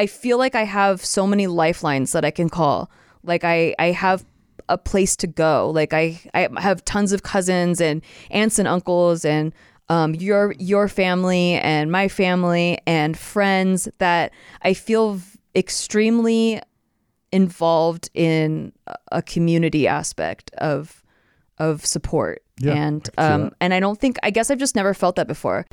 I feel like I have so many lifelines that I can call. Like I I have a place to go. Like I I have tons of cousins and aunts and uncles and um, your your family and my family and friends that I feel v- extremely involved in a- community aspect of of support. Yeah, and I can see um and I don't think I guess I've just never felt that before.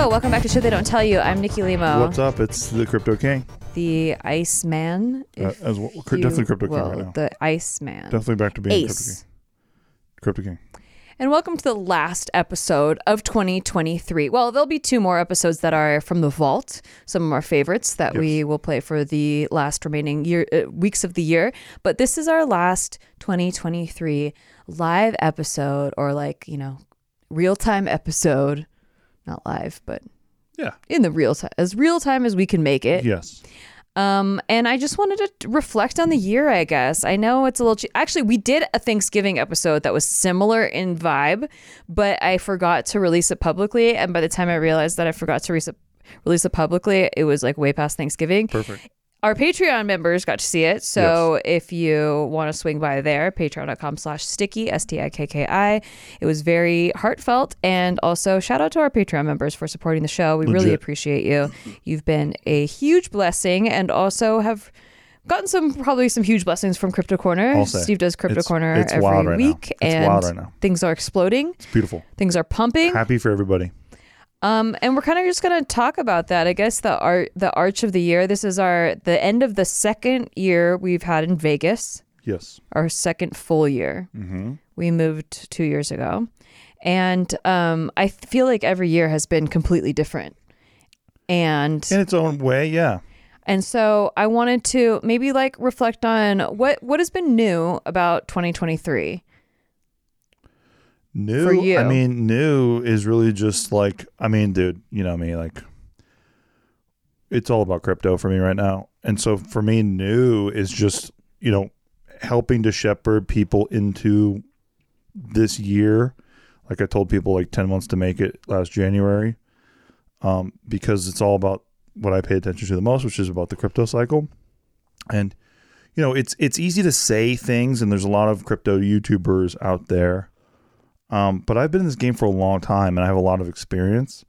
Hello, welcome back to Show They Don't Tell You. I'm Nikki Limo, What's up? It's the Crypto King. the Iceman. Uh, if as well, you definitely Crypto King will, right now. The Iceman. Definitely back to being Ace. Crypto King. Crypto King. And welcome to the last episode of 2023. Well, there'll be two more episodes that are from the vault, some of our favorites that we Yes. will play for the last remaining year uh, weeks of the year. But this is our last 2023 live episode, or like you know, real time episode, not live, but Yeah. in the real time, as real time as we can make it. Yes. Um, and I just wanted to reflect on the year, I guess. I know it's a little. Che- Actually, we did a Thanksgiving episode that was similar in vibe, but I forgot to release it publicly. And by the time I realized that I forgot to release it, release it publicly, it was like way past Thanksgiving. Perfect. Our Patreon members got to see it. So if you want to swing by there, patreon.com slash sticky, S T I K K I. It was very heartfelt. And also, shout out to our Patreon members for supporting the show. We really appreciate you. You've been a huge blessing and also have gotten some, probably some huge blessings from Crypto Corner. Steve does Crypto It's- Corner it's every right week. And right things are exploding, It's beautiful. things are pumping. Happy for everybody. Um, and we're kind of just gonna talk about that. I guess the art, the arch of the year. This is our the end of the second year we've had in Vegas. Yes. Our second full year. Mm-hmm. We moved two years ago, and um, I feel like every year has been completely different. And In its own way, yeah. and so I wanted to maybe like reflect on what what has been new about 2023. New. For you. I mean, new is really just like, I mean, dude, you know me, like, it's all about crypto for me right now. And so for me, new is just, you know, helping to shepherd people into this year. Like I told people, like 10 months to make it last January, um, because it's all about what I pay attention to the most, which is about the crypto cycle. And, you know, it's it's easy to say things, and there's a lot of crypto YouTubers out there um, but I've been in this game for a long time and I have a lot of experience.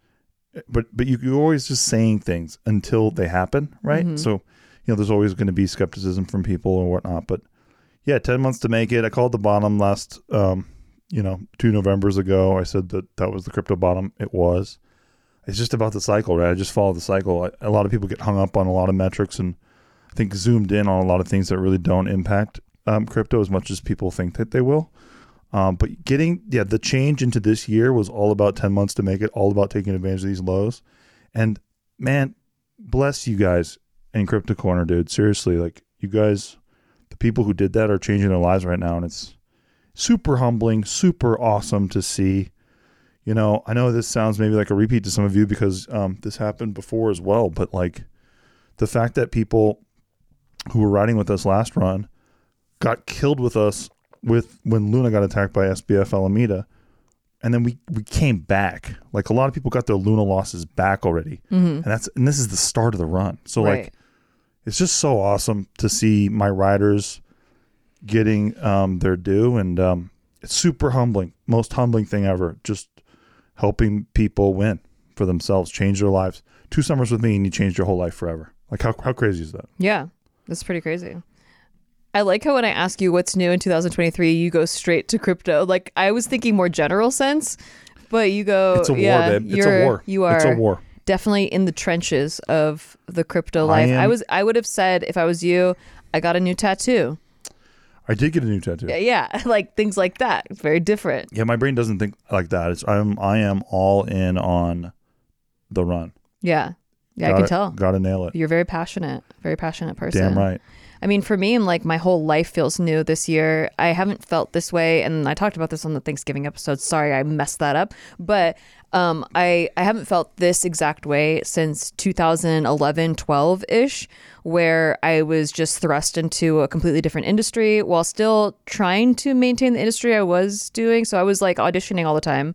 But but you, you're always just saying things until they happen, right? Mhm. So, you know, there's always going to be skepticism from people or whatnot. But yeah, 10 months to make it. I called the bottom last, um, you know, two Novembers ago. I said that that was the crypto bottom. It was. It's just about the cycle, right? I just follow the cycle. I, a lot of people get hung up on a lot of metrics and I think zoomed in on a lot of things that really don't impact um, crypto as much as people think that they will. Um, but getting yeah, the change into this year was all about ten months to make it, all about taking advantage of these lows. And man, bless you guys in Crypto Corner, dude. Seriously, like you guys, the people who did that are changing their lives right now, and it's super humbling, super awesome to see. You know, I know this sounds maybe like a repeat to some of you because um, this happened before as well, but like the fact that people who were riding with us last run got killed with us with when Luna got attacked by SBF Alameda, and then we we came back. Like a lot of people got their Luna losses back already, Mm-hmm. and that's and this is the start of the run. So right. like it's just so awesome to see my riders getting um, their due, and um, it's super humbling, most humbling thing ever. Just helping people win for themselves, change their lives. Two summers with me, and you changed your whole life forever. Like how how crazy is that? Yeah, that's pretty crazy. I like how when I ask you what's new in 2023, you go straight to crypto. Like I was thinking more general sense, but you go. It's a war, yeah, babe. It's a war. You are It's a war. definitely in the trenches of the crypto life. I, am- was. I would have said if I was you, I got a new tattoo. I did get a new tattoo. Yeah, yeah, like things like that. Very different. Yeah, my brain doesn't think like that. It's I'm I am all in on the run. Yeah, yeah, I Gotta- can tell. Gotta nail it. You're very passionate. Very passionate person. Damn right. I mean, for me, I'm like my whole life feels new this year. I haven't felt this way, and I talked about this on the Thanksgiving episode. Sorry, I messed that up. But um, I I haven't felt this exact way since 2011, 12 ish, where I was just thrust into a completely different industry while still trying to maintain the industry I was doing. So I was like auditioning all the time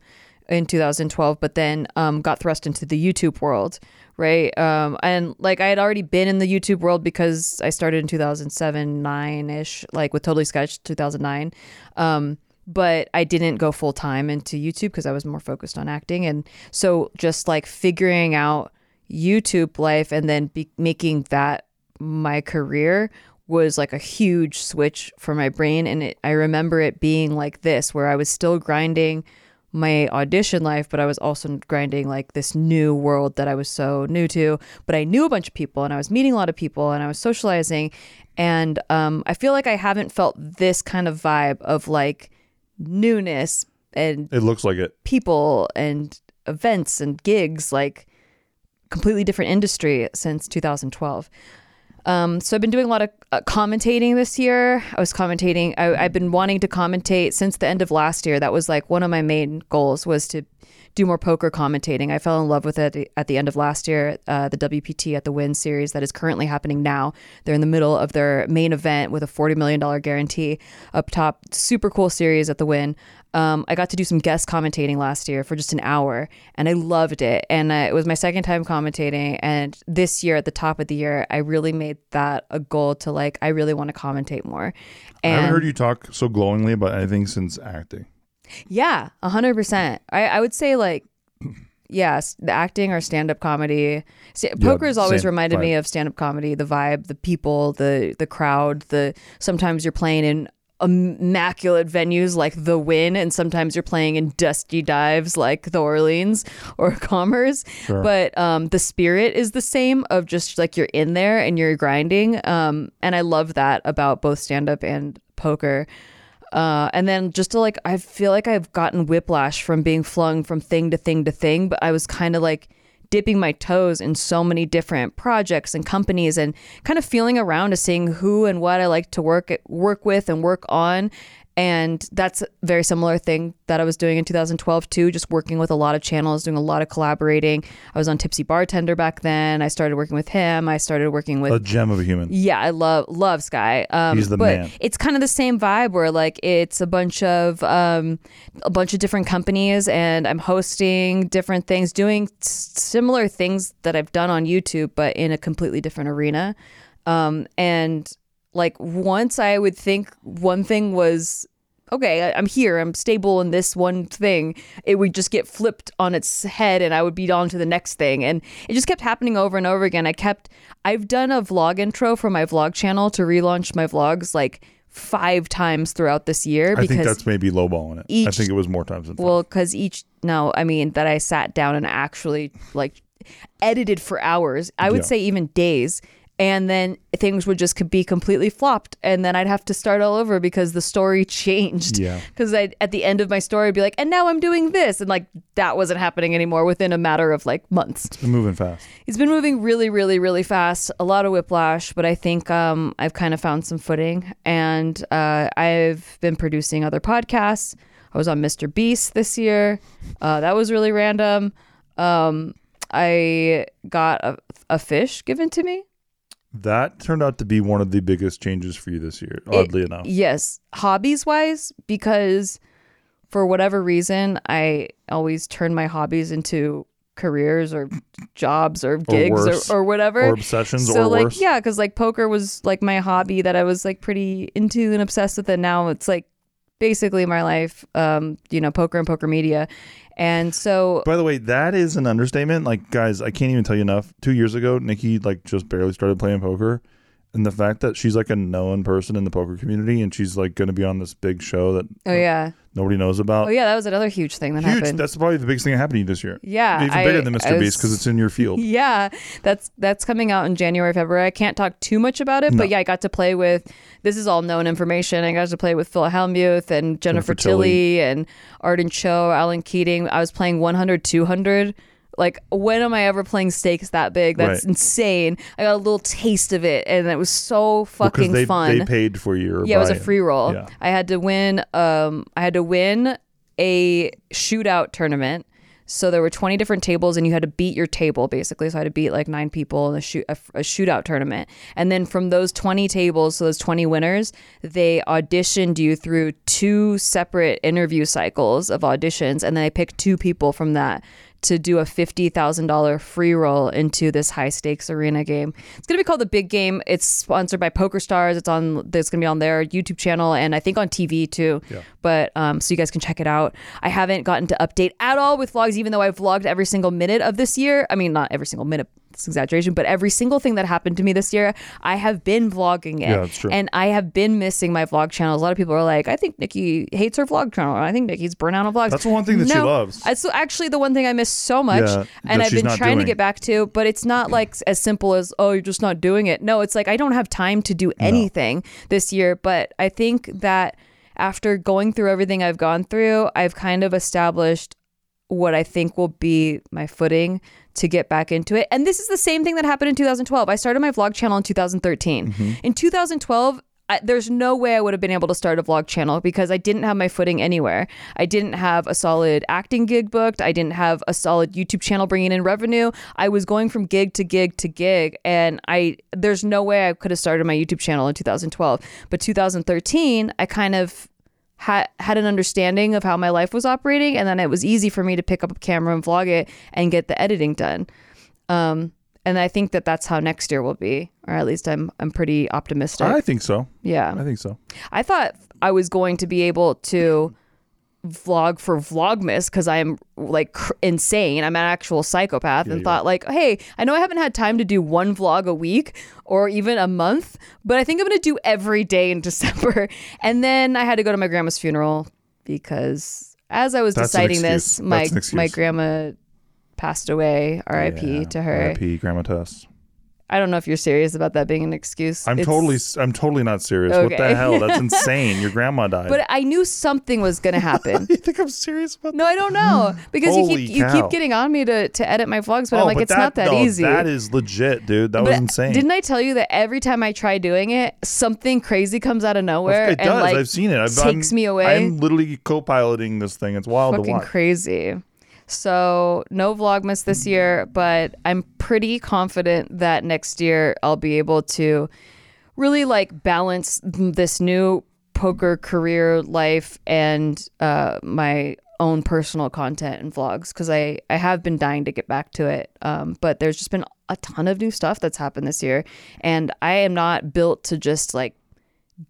in 2012, but then um, got thrust into the YouTube world, right? Um, and like I had already been in the YouTube world because I started in 2007, nine ish, like with Totally Sketch 2009. Um, but I didn't go full time into YouTube because I was more focused on acting. And so just like figuring out YouTube life and then be- making that my career was like a huge switch for my brain. And it, I remember it being like this, where I was still grinding my audition life, but I was also grinding like this new world that I was so new to. But I knew a bunch of people and I was meeting a lot of people and I was socializing. And um, I feel like I haven't felt this kind of vibe of like newness and It looks like it. people and events and gigs like completely different industry since 2012 um, so i've been doing a lot of uh, commentating this year. I was commentating I, i've been wanting to commentate since the end of last year. That was like one of my main goals was to do more poker commentating i fell in love with it at the end of last year uh, the wpt at the Wynn series that is currently happening now they're in the middle of their main event with a $40 million guarantee up top super cool series at the Wynn um, I got to do some guest commentating last year for just an hour, and I loved it. And uh, it was my second time commentating. And this year, at the top of the year, I really made that a goal to like, I really want to commentate more. I haven't heard you talk so glowingly about anything since acting. Yeah, a hundred percent. I I would say like. Yes, the acting or stand-up comedy. Sta- poker has always reminded me of stand-up comedy. The vibe, the people, the the crowd. The sometimes you're playing in immaculate venues like the Wynn, and sometimes you're playing in dusty dives like the Orleans or Commerce. Sure. But um, the spirit is the same of just like you're in there and you're grinding. Um, and I love that about both stand-up and poker. Uh, and then just to like, I feel like I've gotten whiplash from being flung from thing to thing to thing, but I was kind of like dipping my toes in so many different projects and companies and kind of feeling around to seeing who and what I like to work work with and work on. And that's a very similar thing that I was doing in 2012 too, just working with a lot of channels, doing a lot of collaborating. I was on Tipsy Bartender back then. I started working with him. I started working with A gem of a human. yeah, I love love Sky. Um, He's the but man. It's kind of the same vibe where like it's a bunch of um, a bunch of different companies, and I'm hosting different things, doing s- similar things that I've done on YouTube, but in a completely different arena. Um, and like once I would think one thing was okay, I'm here, I'm stable in this one thing, it would just get flipped on its head and I would be on to the next thing. And it just kept happening over and over again. I kept, I've done a vlog intro for my vlog channel to relaunch my vlogs like five times throughout this year I think because that's maybe lowballing it. I think it was more times than five. well, because each no, I mean that I sat down and actually like edited for hours. I would Yeah. say even days, and then things would just be completely flopped, and then I'd have to start all over because the story changed. Yeah. Because I at the end of my story, I'd be like, and now I'm doing this, and like that wasn't happening anymore within a matter of like months. It's been moving fast. He's been moving really, really, really fast. A lot of whiplash, but I think um, I've kind of found some footing. And uh, I've been producing other podcasts. I was on Mr. Beast this year. Uh, that was really random. Um, I got a, a fish given to me. That turned out to be one of the biggest changes for you this year, oddly enough. Yes, hobbies wise, because for whatever reason, I always turn my hobbies into careers or jobs or gigs worse. or, or whatever. Or obsessions so or like worse. yeah because like poker was like my hobby that i was like pretty into and obsessed with and now it's like basically my life um you know poker and poker media and so By the way, that is an understatement. Like, guys, I can't even tell you enough. Two years ago, Nikki like just barely started playing poker, and the fact that she's like a known person in the poker community, and she's like going to be on this big show that oh yeah nobody knows about. oh yeah that was another huge thing that Huge. happened That's probably the biggest thing that happened to you this year. yeah Even I- bigger than Mr. Beast because it's in your field. yeah that's that's coming out in january february i can't talk too much about it No. but yeah i got to play with this is all known information i got to play with phil helmuth and jennifer, Jennifer Tilly. tilly and arden cho alan keating i was playing 100 200 like when am i ever playing stakes that big that's Right. insane i got a little taste of it and it was so fucking because they, fun they paid for your yeah, it was a free roll. Yeah. I had to win. Um, I had to win a shootout tournament. So there were 20 different tables, and you had to beat your table basically. So I had to beat like nine people in a shoot a, a shootout tournament. And then from those 20 tables, so those 20 winners, they auditioned you through two separate interview cycles of auditions, and then I picked two people from that to do a $50,000 free roll into this high stakes arena game. It's going to be called the Big Game. It's sponsored by Poker Stars. It's on it's going to be on their YouTube channel and I think on TV too. Yeah. But um so you guys can check it out. I haven't gotten to update at all with vlogs even though I've vlogged every single minute of this year. I mean, not every single minute. It's exaggeration, but every single thing that happened to me this year, I have been vlogging it. Yeah, that's true. And I have been missing my vlog channels. A lot of people are like, I think Nikki hates her vlog channel. I think Nikki's burnt out on vlogs. That's the one thing that she loves. It's actually the one thing I miss so much, Yeah, and I've been trying to get back to. But it's not like as simple as oh, you're just not doing it. No, it's like I don't have time to do anything this year. But I think that after going through everything I've gone through, I've kind of established what I think will be my footing to get back into it. And this is the same thing that happened in 2012. I started my vlog channel in 2013. Mm-hmm. In 2012, I, there's no way I would have been able to start a vlog channel because I didn't have my footing anywhere. I didn't have a solid acting gig booked. I didn't have a solid YouTube channel bringing in revenue. I was going from gig to gig to gig, and I there's no way I could have started my YouTube channel in 2012. But 2013, I kind of had had an understanding of how my life was operating, and then it was easy for me to pick up a camera and vlog it and get the editing done. Um, and I think that that's how next year will be, or at least I'm I'm pretty optimistic. I think so. yeah, I think so. I thought I was going to be able to vlog for Vlogmas because I am like cr- insane. I'm an actual psychopath, and you thought like, hey, I know I haven't had time to do one vlog a week or even a month, but I think I'm gonna do every day in December. And then I had to go to my grandma's funeral because as I was That's deciding this, my That's an excuse. my grandma passed away. R.I.P. Yeah, to her. R.I.P. Grandma Tess. I don't know if you're serious about that being an excuse. I'm It's- totally, I'm totally not serious. What the hell? That's insane. Your grandma died. But I knew something was gonna happen. you think I'm serious about That? No, I don't know because you Holy keep you keep getting on me to, to edit my vlogs, but oh, I'm like, but it's not that no, easy. That is legit, dude. That but was insane. Didn't I tell you that every time I try doing it, something crazy comes out of nowhere it does. like I've seen it. I've, takes I'm, me away. I'm literally co-piloting this thing. It's wild to fucking watch. crazy. So no vlogmas this year, but I'm pretty confident that next year I'll be able to really like balance this new poker career life and uh, my own personal content and vlogs because I, I have been dying to get back to it. Um, but there's just been a ton of new stuff that's happened this year. And I am not built to just like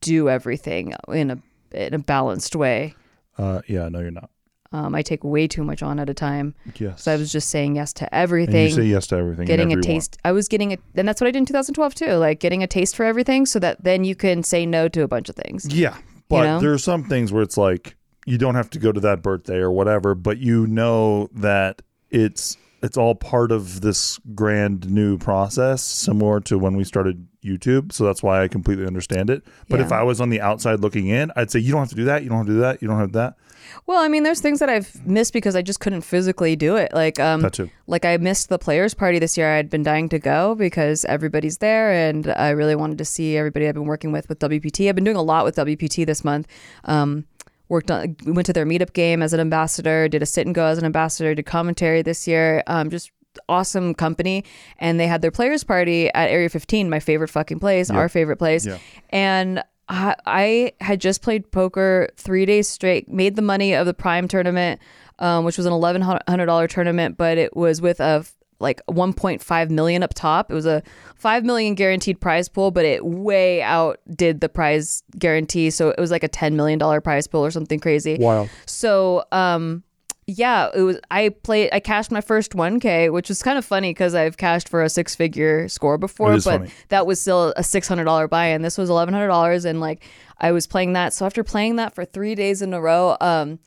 do everything in a in a balanced way. uh, yeah, no, you're not. Um, I take way too much on at a time. Yes. So I was just saying yes to and everything, you say yes to everything. and getting a taste. I was getting a, and that's what I did in 2012 too, like getting a taste for everything so that then you can say no to a bunch of things. Yeah, but know? there are some things where it's like you don't have to go to that birthday or whatever, but you know that it's it's all part of this grand new process, similar to when we started YouTube. So that's why I completely understand it. But if I was on the outside looking in, I'd say you don't have to do that. You don't have to do that. You don't have that. Well, I mean, there's things that I've missed because I just couldn't physically do it. Like, um, That too. like I missed the players party this year. I'd been dying to go because everybody's there, and I really wanted to see everybody I've been working with with WPT. I've been doing a lot with WPT this month. Um, worked on, went to their meetup game as an ambassador, did a sit and go as an ambassador, did commentary this year. Um, just awesome company, and they had their players party at Area 15, my favorite fucking place, our favorite place, Yeah. and. I, I had just played poker three days straight, made the money of the Prime tournament, um, which was an eleven hundred dollar tournament, but it was with a like 1.5 million up top. It was a 5 million guaranteed prize pool, but it way outdid the prize guarantee. So it was like a 10 million dollar prize pool or something crazy. Wild. So, um, yeah, it was. I played. I cashed my first 1K, which was kind of funny because I've cashed for a six figure score before, but funny. that was still a six hundred dollar buy in. This was eleven hundred dollars, and like I was playing that. So after playing that for three days in a row, um,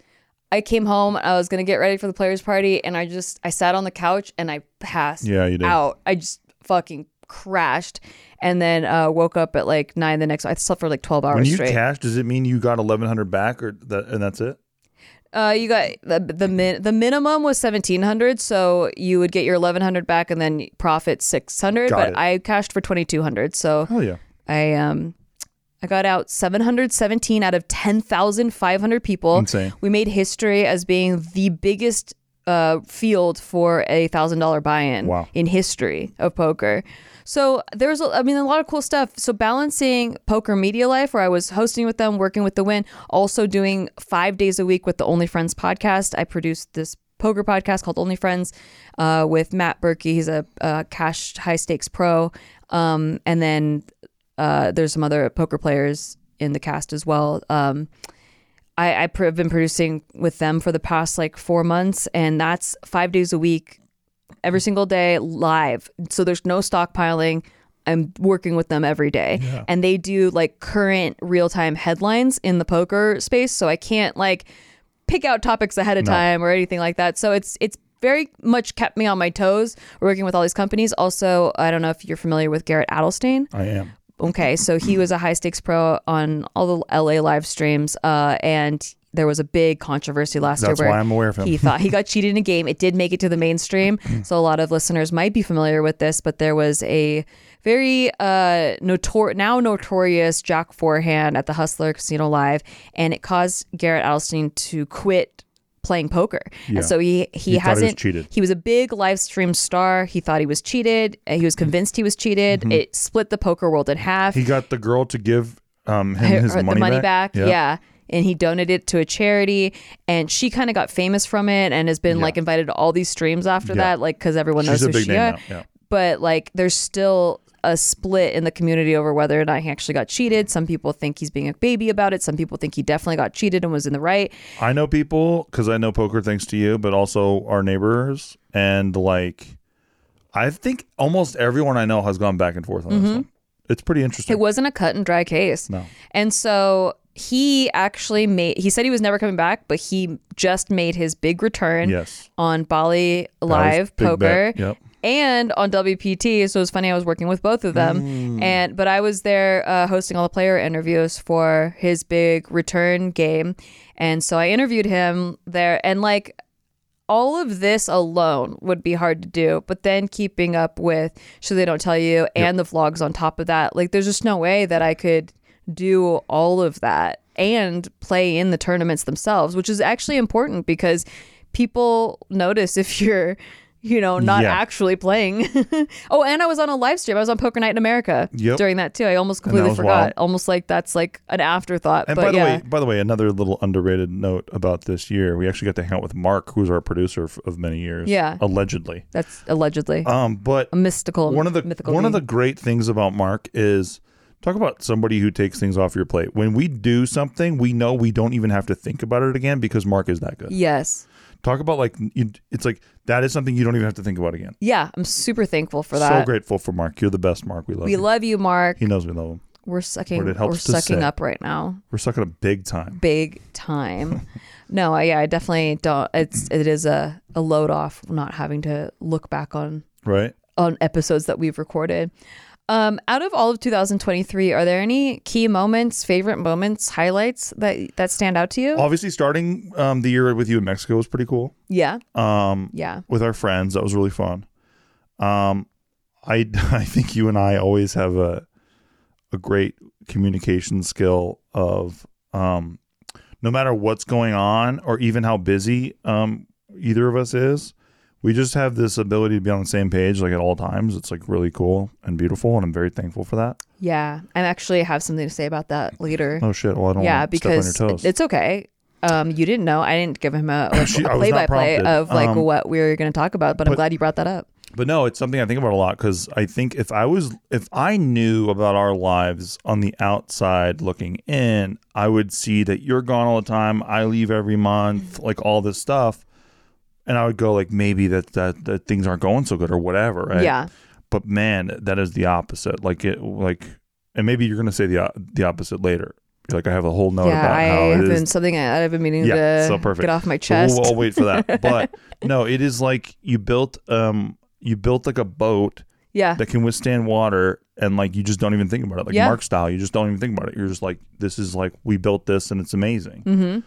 I came home. I was gonna get ready for the players party, and I just I sat on the couch and I passed Yeah, you did. out. I just fucking crashed, and then uh, woke up at like nine the next. I slept for like twelve hours When you straight. cash, does it mean you got eleven hundred back, or that, and that's it? Uh, you got the the min the minimum was seventeen hundred, so you would get your eleven hundred back and then profit six hundred. But it. I cashed for twenty two hundred, so Hell yeah. I um I got out seven hundred seventeen out of ten thousand five hundred people. Insane. We made history as being the biggest uh, field for a thousand dollar buy-in Wow. in history of poker. So there's, I mean, a lot of cool stuff. So balancing poker media life, where I was hosting with them, working with the Wynn, also doing five days a week with the Only Friends podcast. I produced this poker podcast called Only Friends uh, with Matt Berkey. He's a, a cash high stakes pro, um, and then uh, there's some other poker players in the cast as well. Um, I, have been producing with them for the past like four months, and that's five days a week, every single day live. So there's no stockpiling. I'm working with them every day, Yeah. and they do like current real time headlines in the poker space. So I can't like pick out topics ahead of No. time or anything like that. So it's it's very much kept me on my toes working with all these companies. Also, I don't know if you're familiar with Garrett Adelstein. I am. Okay, so he was a high stakes pro on all the LA live streams, uh, and there was a big controversy last That's year where why I'm aware of him. he thought he got cheated in a game. It did make it to the mainstream, so a lot of listeners might be familiar with this. But there was a very uh, notor- now notorious Jack-four hand at the Hustler Casino Live, and it caused Garrett Adelstein to quit playing poker. Yeah. And so he he, He thought he hasn't cheated. he was a big live stream star. He thought he was cheated. Uh, He was convinced he was cheated. It split the poker world in half. Mm-hmm. He got the girl to give um him his money, the money back. back. Yeah. And he donated it to a charity, and she kind of got famous from it, and has been Yeah. like invited to all these streams after Yeah. that, like because everyone knows She's a who big she name is. Yeah. But like, there's still a split in the community over whether or not he actually got cheated. Some people think he's being a baby about it. Some people think he definitely got cheated and was in the right. I know people because I know poker thanks to you, but also our neighbors and like I think almost everyone I know has gone back and forth on this one. It's pretty interesting. Mm-hmm. It wasn't a cut and dry case. no. And so he actually made, he said he was never coming back, but he just made his big return Yes. on Bally Live Poker. Yep. and on WPT. So it was funny. I was working with both of them, Mm. and but I was there uh, hosting all the player interviews for his big return game, and so I interviewed him there, and like. All of this alone would be hard to do, but then keeping up with So They Don't Tell You and the vlogs on top of that, like there's just no way that I could do all of that and play in the tournaments themselves, which is actually important because people notice if you're, you know, not Yeah. actually playing. oh, and I was on a live stream. I was on Poker Night in America Yep. during that too. I almost completely forgot. wild. Almost like that's like an afterthought. And but by the yeah. way, by the way, another little underrated note about this year, we actually got to hang out with Mark, who's our producer of many years. Yeah. Allegedly. that's allegedly Um, but a mystical one of the mythical one of the great things about Mark is talk about somebody who takes things off your plate. When we do something, we know we don't even have to think about it again because Mark is that good. Yes. Talk about like you, it's like that is something you don't even have to think about again. Yeah, I'm super thankful for that. So grateful for Mark. You're the best, Mark. We love we you. love you, Mark. he knows we love him. We're sucking. It helps We're sucking say. up right now. We're sucking up big time. big time. no, I, yeah, I definitely don't. It's it is a a load off not having to look back on Right? on episodes that we've recorded. Um, out of all of 2023, are there any key moments, favorite moments, highlights that that stand out to you? Obviously, starting um, the year with you in Mexico was pretty cool. yeah, Um, yeah, with our friends, that was really fun. Um, I I think you and I always have a a great communication skill of um, no matter what's going on or even how busy um, either of us is, we just have this ability to be on the same page like at all times. It's like really cool and beautiful, and I'm very thankful for that. yeah. I actually have something to say about that later. Oh shit! Well, I don't yeah, because on your toes. it's okay. Um, you didn't know. I didn't give him a, like, She- a play-by-play of like Um, what we were going to talk about, but I'm glad you brought that up. But no, it's something I think about a lot because I think if I was, if I knew about our lives on the outside looking in, I would see that you're gone all the time. I leave every month, like all this stuff. And I would go like, maybe that, that, that things aren't going so good or whatever. Right. Yeah, But man, that is the opposite. Like it, like, and maybe you're going to say the, the opposite later. You're like, I have a whole note yeah. about I how have it been is something I- I've been meaning Yeah, to so perfect. get off my chest. We'll, I'll wait for that. But no, it is like you built, um, you built like a boat yeah, that can withstand water and like you just don't even think about it like Yeah. mark style you just don't even think about it you're just like this is like we built this and it's amazing mm-hmm.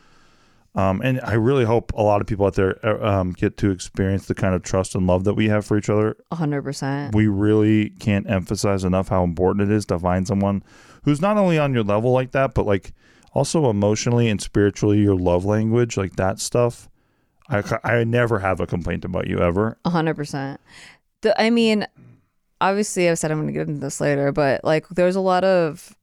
Um, and i really hope a lot of people out there uh, um, get to experience the kind of trust and love that we have for each other hundred percent. we really can't emphasize enough how important it is to find someone who's not only on your level like that but like also emotionally and spiritually your love language like that stuff I, I never have a complaint about you ever. Hundred percent. The I mean, obviously I've said I'm gonna get into this later, but like there's a lot of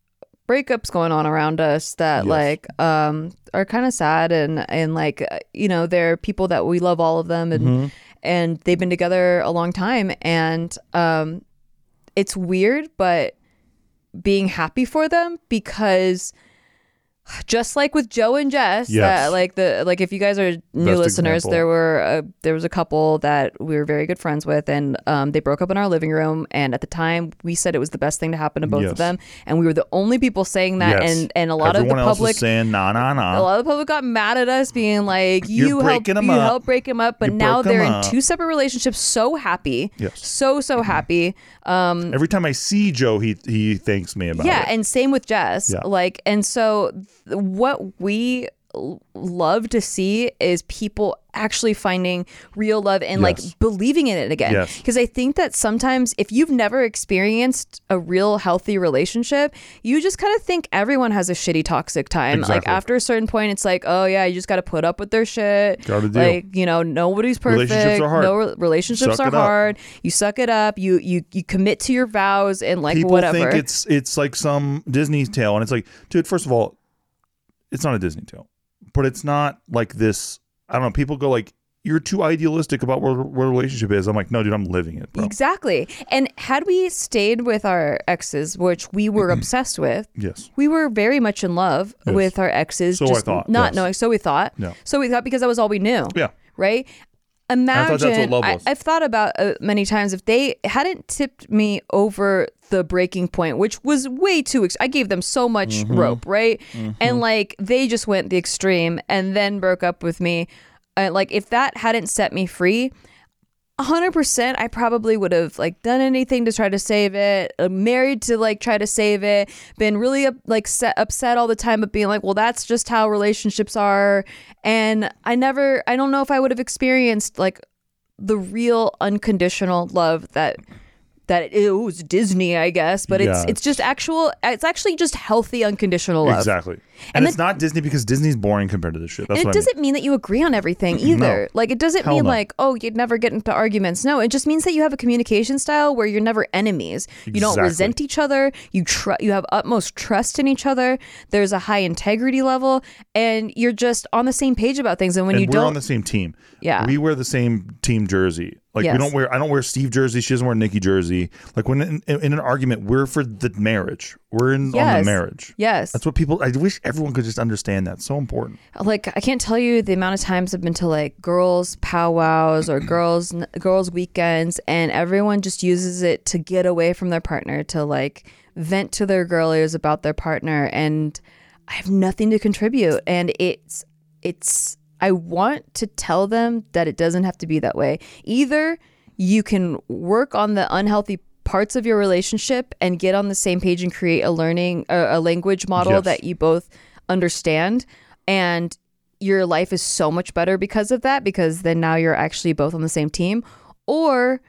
breakups going on around us that Yes. like um are kind of sad and and like uh, you know they're people that we love all of them and Mhm. and they've been together a long time and um it's weird but being happy for them because just like with Joe and Jess, Yes. that like the like if you guys are new Best listeners, example. there were a, there was a couple that we were very good friends with, and um, they broke up in our living room. And at the time, we said it was the best thing to happen to both Yes. of them, and we were the only people saying that. Yes. And and a lot Everyone of the else public saying nah nah nah. a lot of the public got mad at us, being like, "You helped, you up. helped break him up," but You now they're in two separate relationships, so happy, Yes. so so happy. Um, Every time I see Joe, he he thanks me about yeah, it. Yeah, and same with Jess. Yeah. Like, and so what we love to see is people actually finding real love and Yes. like believing in it again. Yes. Because I think that sometimes if you've never experienced a real healthy relationship, you just kind of think everyone has a shitty toxic time. Like after a certain point, it's like, oh yeah, you just got to put up with their shit. Gotta deal. Like you know, nobody's perfect. Relationships are hard. No re- relationships Suck are hard. You suck it up. You you you commit to your vows and like People whatever. think it's it's like some Disney tale, and it's like, dude, first of all, it's not a Disney tale, but it's not like this. I don't know. People go like, you're too idealistic about what, what a relationship is. I'm like, no, dude, I'm living it, bro. Exactly. And had we stayed with our exes, which we were mm-hmm. obsessed with, Yes. we were very much in love Yes. with our exes. So I thought, Not yes. knowing. So we thought. No. So we thought because that was all we knew. Yeah. Right? Imagine. thought that's what love was. I, have thought about uh, many times if they hadn't tipped me over the breaking point, which was way too. Ex- I gave them so much Mm-hmm. rope, right? And like they just went the extreme and then broke up with me. Uh, like if that hadn't set me free, hundred percent, I probably would have like done anything to try to save it. Uh, married to like try to save it. Been really like set, upset all the time, but being like, well, that's just how relationships are. And I never, I don't know if I would have experienced like the real unconditional love that that it was Disney, I guess. But it's Yeah. it's just actual. It's actually just healthy unconditional love. Exactly. And, And it's not Disney because Disney's boring compared to this shit. That's And it what I mean. doesn't mean that you agree on everything either. Like it doesn't Hell mean no. like, oh, you'd never get into arguments. No, it just means that you have a communication style where you're never enemies. You don't Exactly. resent each other. You tr- you have utmost trust in each other. There's a high integrity level and you're just on the same page about things and when you and you we're don't on the same team. Yeah. we wear the same team jersey. Like Yes. we don't wear. I don't wear Steve jersey. She doesn't wear Nikki jersey. Like when in, in an argument, we're for the marriage. We're in on the marriage. Yes. That's what people. I wish everyone could just understand that. So important. like I can't tell you the amount of times I've been to like girls powwows or girls girls weekends and everyone just uses it to get away from their partner to like vent to their girlies about their partner and I have nothing to contribute and it's it's I want to tell them that it doesn't have to be that way. Either you can work on the unhealthy parts of your relationship and get on the same page and create a learning a, a language model Yes. that you both understand and your life is so much better because of that because then now you're actually both on the same team or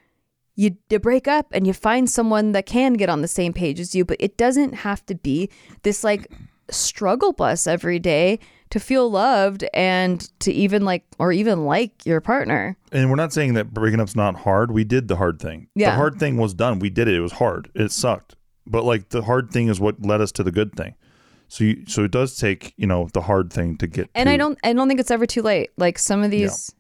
you, you break up and you find someone that can get on the same page as you but it doesn't have to be this like struggle bus every day to feel loved and to even like or even like your partner And we're not saying that breaking up's not hard. We did the hard thing. Yeah. The hard thing was done. We did it. It was hard. It sucked. But like the hard thing is what led us to the good thing. So you, so it does take you know the hard thing to get. and to, i don't i don't think it's ever too late like some of these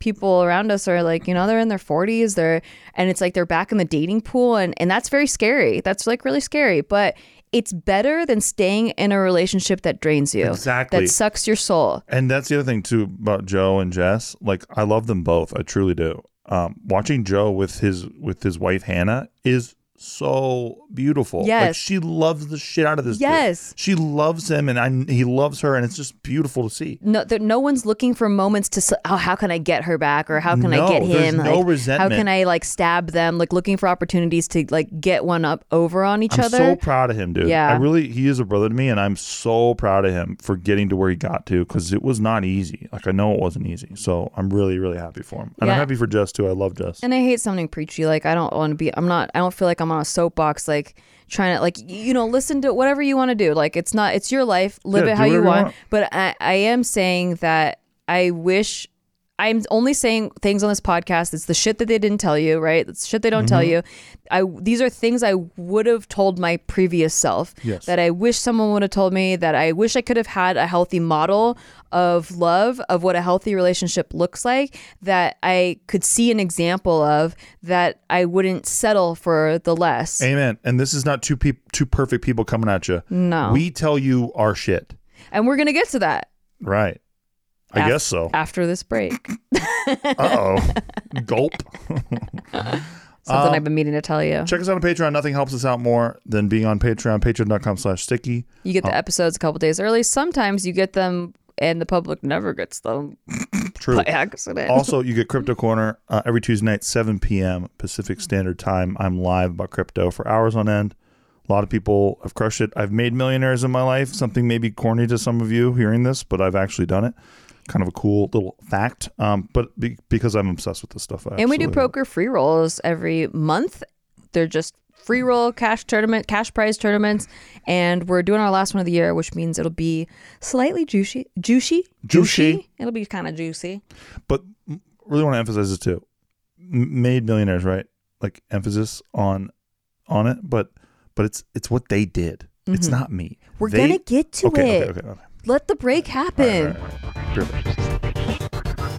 people around us are like you know they're in their 40s they're and it's like they're back in the dating pool and and that's very scary that's like really scary but it's better than staying in a relationship that drains you Exactly. that sucks your soul And that's the other thing too about Joe and Jess. Like I love them both. I truly do. Um, watching Joe with his with his wife Hannah is so beautiful. Like Yes. she loves the shit out of this. dude. Yes. She loves him and I, he loves her and it's just beautiful to see. no there, no one's looking for moments to oh how can i get her back or how can i get him no like, how can i like stab them like looking for opportunities to like get one up over on each I'm other so proud of him, dude. Yeah. I really he is a brother to me and I'm so proud of him for getting to where he got to cuz it was not easy. Like I know it wasn't easy. So I'm really really happy for him. And I'm happy for Jess too. I love Jess. And I hate sounding preachy. Like I don't want to be. I'm not. I don't feel like I'm on a soapbox. Like trying to like you know listen to whatever you want to do. Like it's not. It's your life. Live Yeah, it how you whatever you want. want. But I, I am saying that I wish. I'm only saying things on this podcast. It's the shit that they didn't tell you, right? It's shit they don't tell mm-hmm. you. I these are things I would have told my previous self Yes. that I wish someone would have told me that I wish I could have had a healthy model of love of what a healthy relationship looks like that I could see an example of that I wouldn't settle for the less. Amen. And this is not two peop two perfect people coming at you. No. We tell you our shit. and we're going to get to that Right. I Af- guess so. after this break. Uh oh. Gulp. Something Um, I've been meaning to tell you. Check us out on Patreon. Nothing helps us out more than being on Patreon. Patreon.com slash sticky. You get the episodes a couple days early. Sometimes you get them and the public never gets them True. by accident. also, you get Crypto Corner uh, every Tuesday night, 7 p.m. Pacific Standard Time. I'm live about crypto for hours on end. A lot of people have crushed it. I've made millionaires in my life. Something maybe corny to some of you hearing this, but I've actually done it. Kind of a cool little fact. Um, but be- because I'm obsessed with this stuff, I and we do poker free rolls every month. They're just free roll cash tournament, cash prize tournaments, and we're doing our last one of the year, which means it'll be slightly juicy, juicy, Juicy. It'll be kind of juicy. But really want to emphasize this too. Made millionaires, right? Like emphasis on on it, but but it's it's what they did. It's not me. Mm-hmm. We're They- gonna get to okay, it. Okay, okay, okay. Let the break happen. Right, right, right. Be right back.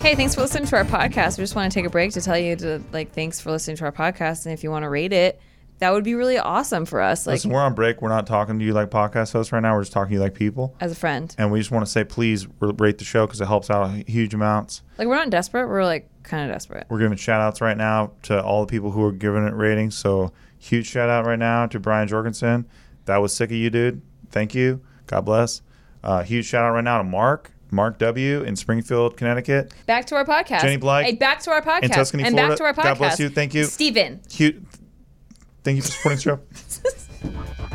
Hey, thanks for listening to our podcast. We just want to take a break to tell you to like thanks for listening to our podcast, and if you want to rate it, that would be really awesome for us. Like Listen, we're on break. We're not talking to you like podcast hosts right now. We're just talking to you like people. as a friend. And we just want to say, please rate the show because it helps out huge amounts. Like we're not desperate. We're like kind of desperate. We're giving shout outs right now to all the people who are giving it ratings. So, huge shout out right now to Brian Jorgensen. That was sick of you, dude. Thank you. God bless. Uh, huge shout out right now to Mark, Mark W. in Springfield, Connecticut. Back to our podcast. Jenny Blythe Hey, back to our podcast. in Tuscany, and Florida. back to our podcast. God bless you. Thank you. Steven. Huge. Thank you for supporting the show.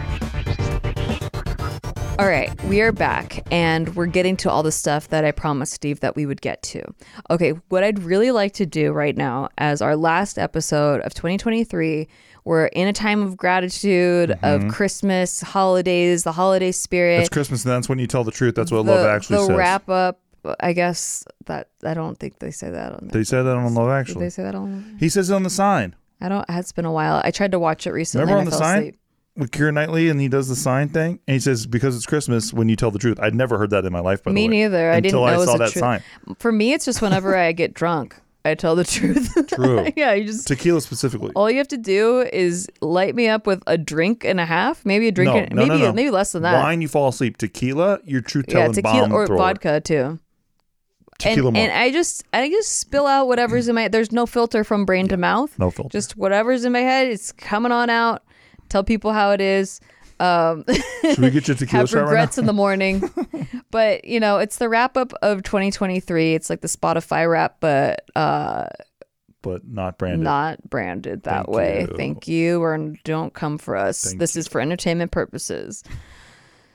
All right, we are back and we're getting to all the stuff that I promised Steve that we would get to. Okay, what I'd really like to do right now as our last episode of 2023, we're in a time of gratitude, of mm-hmm. Christmas, holidays, the holiday spirit. It's Christmas, and that's when you tell the truth. That's what the, love actually says. the says. wrap up, I guess that I don't think they say that on Did he say that on Love Did Actually? they say that on He says it on the sign. I don't it's been a while. I tried to watch it recently. Remember and on I the fell sign asleep. With Keira Knightley, and he does the sign thing, and he says, "Because it's Christmas, when you tell the truth." I'd never heard that in my life. By Me the way, neither. I didn't know I it was saw a that tru- sign. For me, it's just whenever I get drunk, I tell the truth. True. yeah, you just Tequila specifically. all you have to do is light me up with a drink and a half, maybe a drink, No, and, no, maybe no. maybe less than that. Wine, you fall asleep. Tequila, you're truth yeah, telling tequila bomb or thrower. vodka too. Tequila and, and I just I just spill out whatever's in my. There's no filter from brain to mouth. no filter. Just whatever's in my head, it's coming on out. Tell people how it is. Um, Should we get your tequila have shot right now? regrets in the morning. but you know, it's the wrap up of 2023. It's like the Spotify wrap, but uh, But not branded. not branded that Thank way. you. Thank you, or don't come for us. Thank this is for entertainment purposes.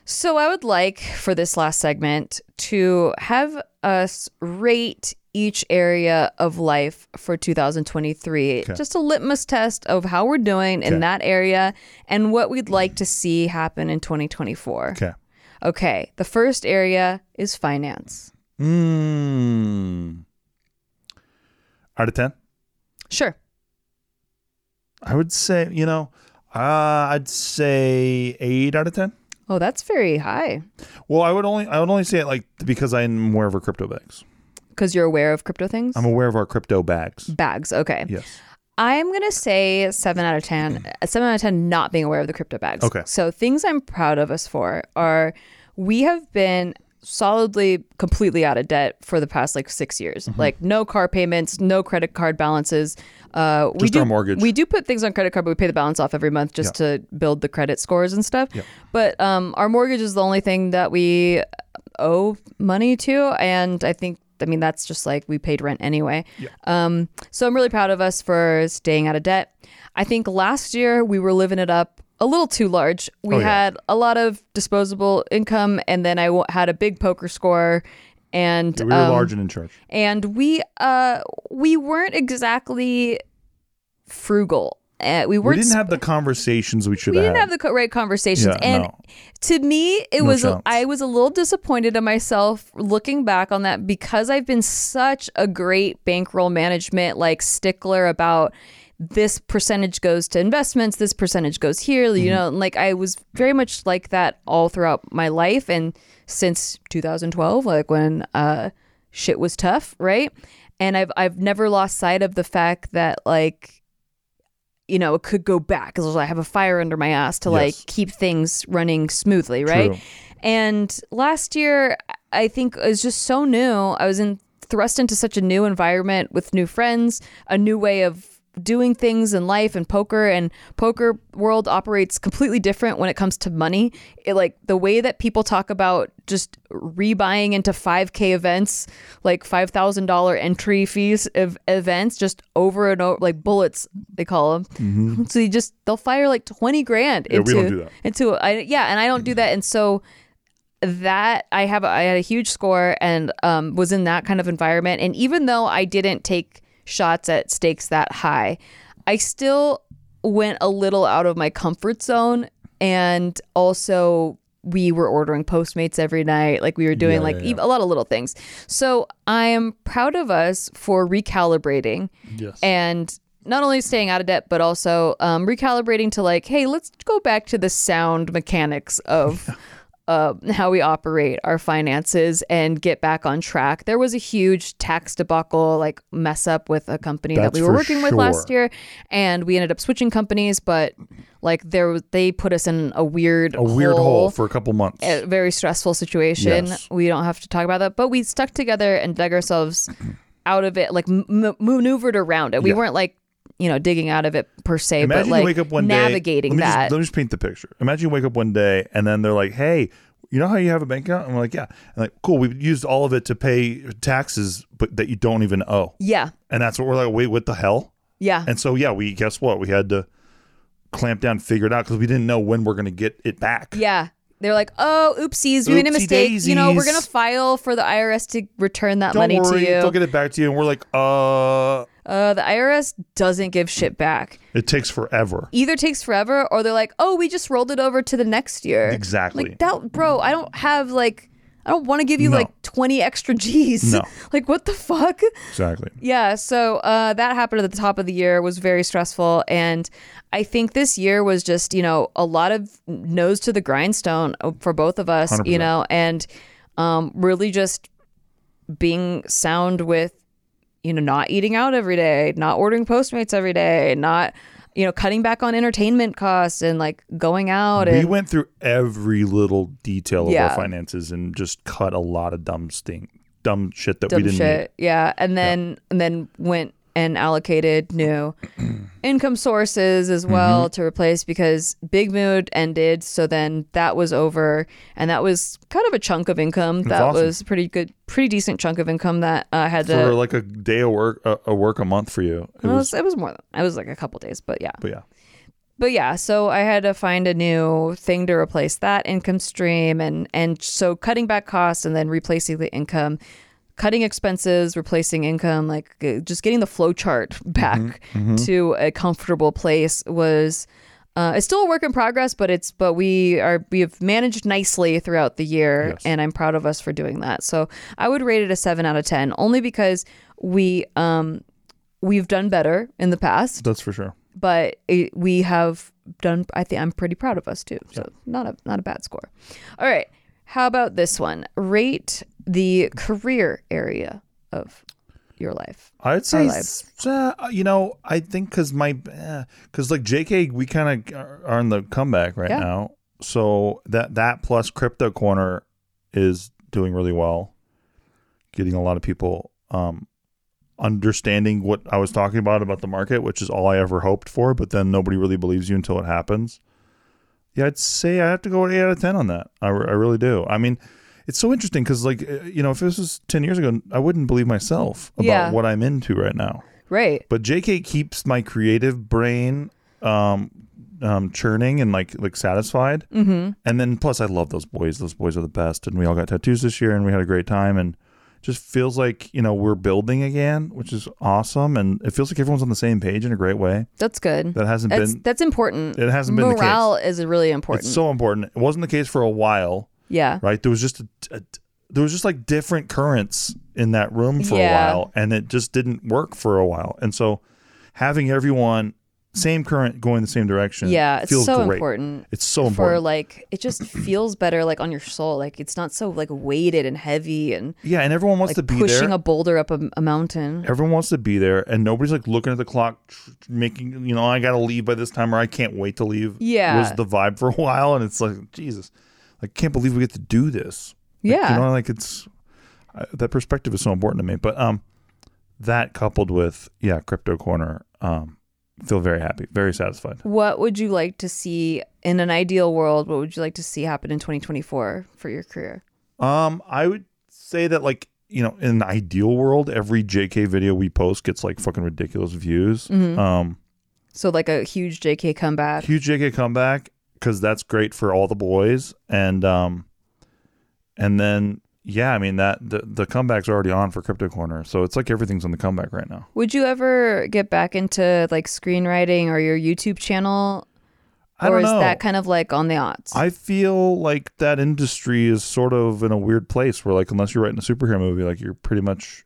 So I would like for this last segment to have us rate each area of life for 2023. Okay. Just a litmus test of how we're doing Okay. in that area and what we'd like to see happen in 2024. Okay. Okay, the first area is finance. Mm. Out of ten, Sure. I would say you know, uh, I'd say eight out of ten. Oh, that's very high Well, I would only I would only say it like because I'm more of a crypto bags. Because you're aware of crypto things. I'm aware of our crypto bags. Bags. Okay. Yes. I'm gonna say seven out of ten. Seven out of ten not being aware of the crypto bags. Okay. So things I'm proud of us for are we have been solidly completely out of debt for the past like six years. Mm-hmm. Like no car payments, no credit card balances. Uh, we Just do our mortgage. We do put things on credit card, but we pay the balance off every month just to build the credit scores and stuff. Yeah. But um, our mortgage is the only thing that we owe money to, and I think. I mean, that's just like we paid rent anyway. Yeah. Um, so I'm really proud of us for staying out of debt. I think last year we were living it up a little too large. We Oh, yeah. had a lot of disposable income, and then I w- had a big poker score, and We were um, large and in charge. and we uh we weren't exactly frugal Uh, we we didn't sp- have the conversations we should we have didn't have the co- right conversations, Yeah, and no. to me, it No was chance. I was a little disappointed in myself looking back on that because I've been such a great bankroll management like stickler about this percentage goes to investments, this percentage goes here, Mm-hmm. you know, like I was very much like that all throughout my life and since 2012 like when uh shit was tough, right? And I've I've never lost sight of the fact that like you know, it could go back because I have a fire under my ass to like keep things running smoothly, right? True. And last year, I think it was just so new. I was in thrust into such a new environment with new friends, a new way of doing things in life and poker and poker world operates completely different when it comes to money it like the way that people talk about just rebuying into 5k events like $5000 entry fees of events just over and over like bullets they call them so you just they'll fire like 20 grand Yeah, we into don't do that. into I, yeah and i don't do that and so that I have I had a huge score and um, was in that kind of environment. And even though I didn't take shots at stakes that high, I still went a little out of my comfort zone. And also, we were ordering Postmates every night. Like we were doing Yeah, like yeah, yeah. a lot of little things. So I am proud of us for recalibrating Yes. and not only staying out of debt but also um, recalibrating to like hey let's go back to the sound mechanics of uh, how we operate our finances and get back on track there was a huge tax debacle like mess up with a company that we were working with last year and we ended up switching companies but like there they put us in a weird a weird hole for a couple months. a very stressful situation. Yes. We don't have to talk about that, but we stuck together and dug ourselves out of it, like m- maneuvered around it. We Yeah. weren't like, you know, digging out of it per se, Imagine but like you wake up one navigating day. Let that. Just, let me just paint the picture. Imagine you wake up one day and then they're like, "Hey, you know how you have a bank account?" And we're like, "Yeah." And like, "Cool, we've used all of it to pay taxes, but that you don't even owe." yeah, And that's what we're like. Wait, what the hell? yeah, And so yeah, we guess what? We had to clamp down, figure it out because we didn't know when we're going to get it back. yeah. They're like, oh, oopsies, we made a mistake. You know, we're gonna file for the IRS to return that Don't money worry, to you. they'll get it back to you. And we're like, uh, uh, the IRS doesn't give shit back. it takes forever. Either takes forever, or they're like, oh, we just rolled it over to the next year. Exactly. Like that, bro. I don't have like, I don't want to give you No. like twenty extra G's. No. like what the fuck? Exactly. Yeah. So uh, that happened at the top of the year. Was very stressful, and I think this year was just you know a lot of nose to the grindstone uh, for both of us. You 100%. know, and um, really just being sound with you know not eating out every day, not ordering Postmates every day, not you know cutting back on entertainment costs and like going out And, We went through every little detail of Yeah. our finances and just cut a lot of dumb stink, dumb shit that dumb we didn't shit. Yeah, and then and then went and allocated new income sources as well Mm-hmm. to replace because Big Mood ended. So then that was over, and that was kind of a chunk of income. that awesome. was pretty good, pretty decent chunk of income that I had need to. for like a day of work, a, a work a month for you. It it, was, was, it was more than it was like a couple days, but yeah. but yeah, but yeah, so I had to find a new thing to replace that income stream and and so cutting back costs and then replacing the income, cutting expenses, replacing income, like just getting the flow chart back to a comfortable place was uh, it's still a work in progress, but it's but we are we have managed nicely throughout the year, Yes. and I'm proud of us for doing that. So I would rate it a seven out of ten, only because we um we've done better in the past. That's for sure. but it, we have done i think i'm pretty proud of us too. So not a not a bad score. All right. How about this one? Rate the career area of your life I'd say, uh, you know, I think because my, because like JK, we kind of are on the comeback right Yeah. now. So that that plus Crypto Corner is doing really well, getting a lot of people um, understanding what I was talking about about the market, which is all I ever hoped for. But then nobody really believes you until it happens. Yeah, I'd say I have to go eight out of ten on that. I, I really do. I mean, it's so interesting because, like, uh, you know, if this was ten years ago, I wouldn't believe myself about Yeah. what I'm into right now. right But JK keeps my creative brain um, um, churning and like like satisfied. Mm-hmm. And then plus, I love those boys. Those boys are the best. And we all got tattoos this year, and we had a great time. And just feels like you know we're building again, which is awesome, and it feels like everyone's on the same page in a great way. That's good. That hasn't That's been that's important. it hasn't been Morale is really important. it's so important. It wasn't the case for a while, yeah. right? There was just a, a- there was just like different currents in that room for Yeah. a while, and it just didn't work for a while. And so, having everyone same current going the same direction, Yeah, it's so great. important. It's so important For like it just feels better like on your soul. Like it's not so like weighted and heavy and yeah, and everyone wants like to be pushing there. a boulder up a, a mountain. everyone wants to be there, and nobody's like looking at the clock, tr- making you know I got to leave by this time, or I can't wait to leave. Yeah. was the vibe for a while, and it's like Jesus, I can't believe we get to do this. Like, Yeah. you know, like it's uh, that perspective is so important to me. But um, that coupled with yeah, crypto corner, um, feel very happy, very satisfied. What would you like to see in an ideal world? What would you like to see happen in 2024 for your career? Um, I would say that like you know, in an ideal world, every JK video we post gets like fucking ridiculous views. Mm-hmm. Um, So like a huge JK comeback. huge JK comeback because that's great for all the boys, and um, and then yeah, I mean that the the comeback's already on for Crypto Corner, so it's like everything's on the comeback right now. Would you ever get back into like screenwriting or your YouTube channel? I or is know. that kind of like on the odds? I feel like that industry is sort of in a weird place where like unless you're writing a superhero movie, like you're pretty much,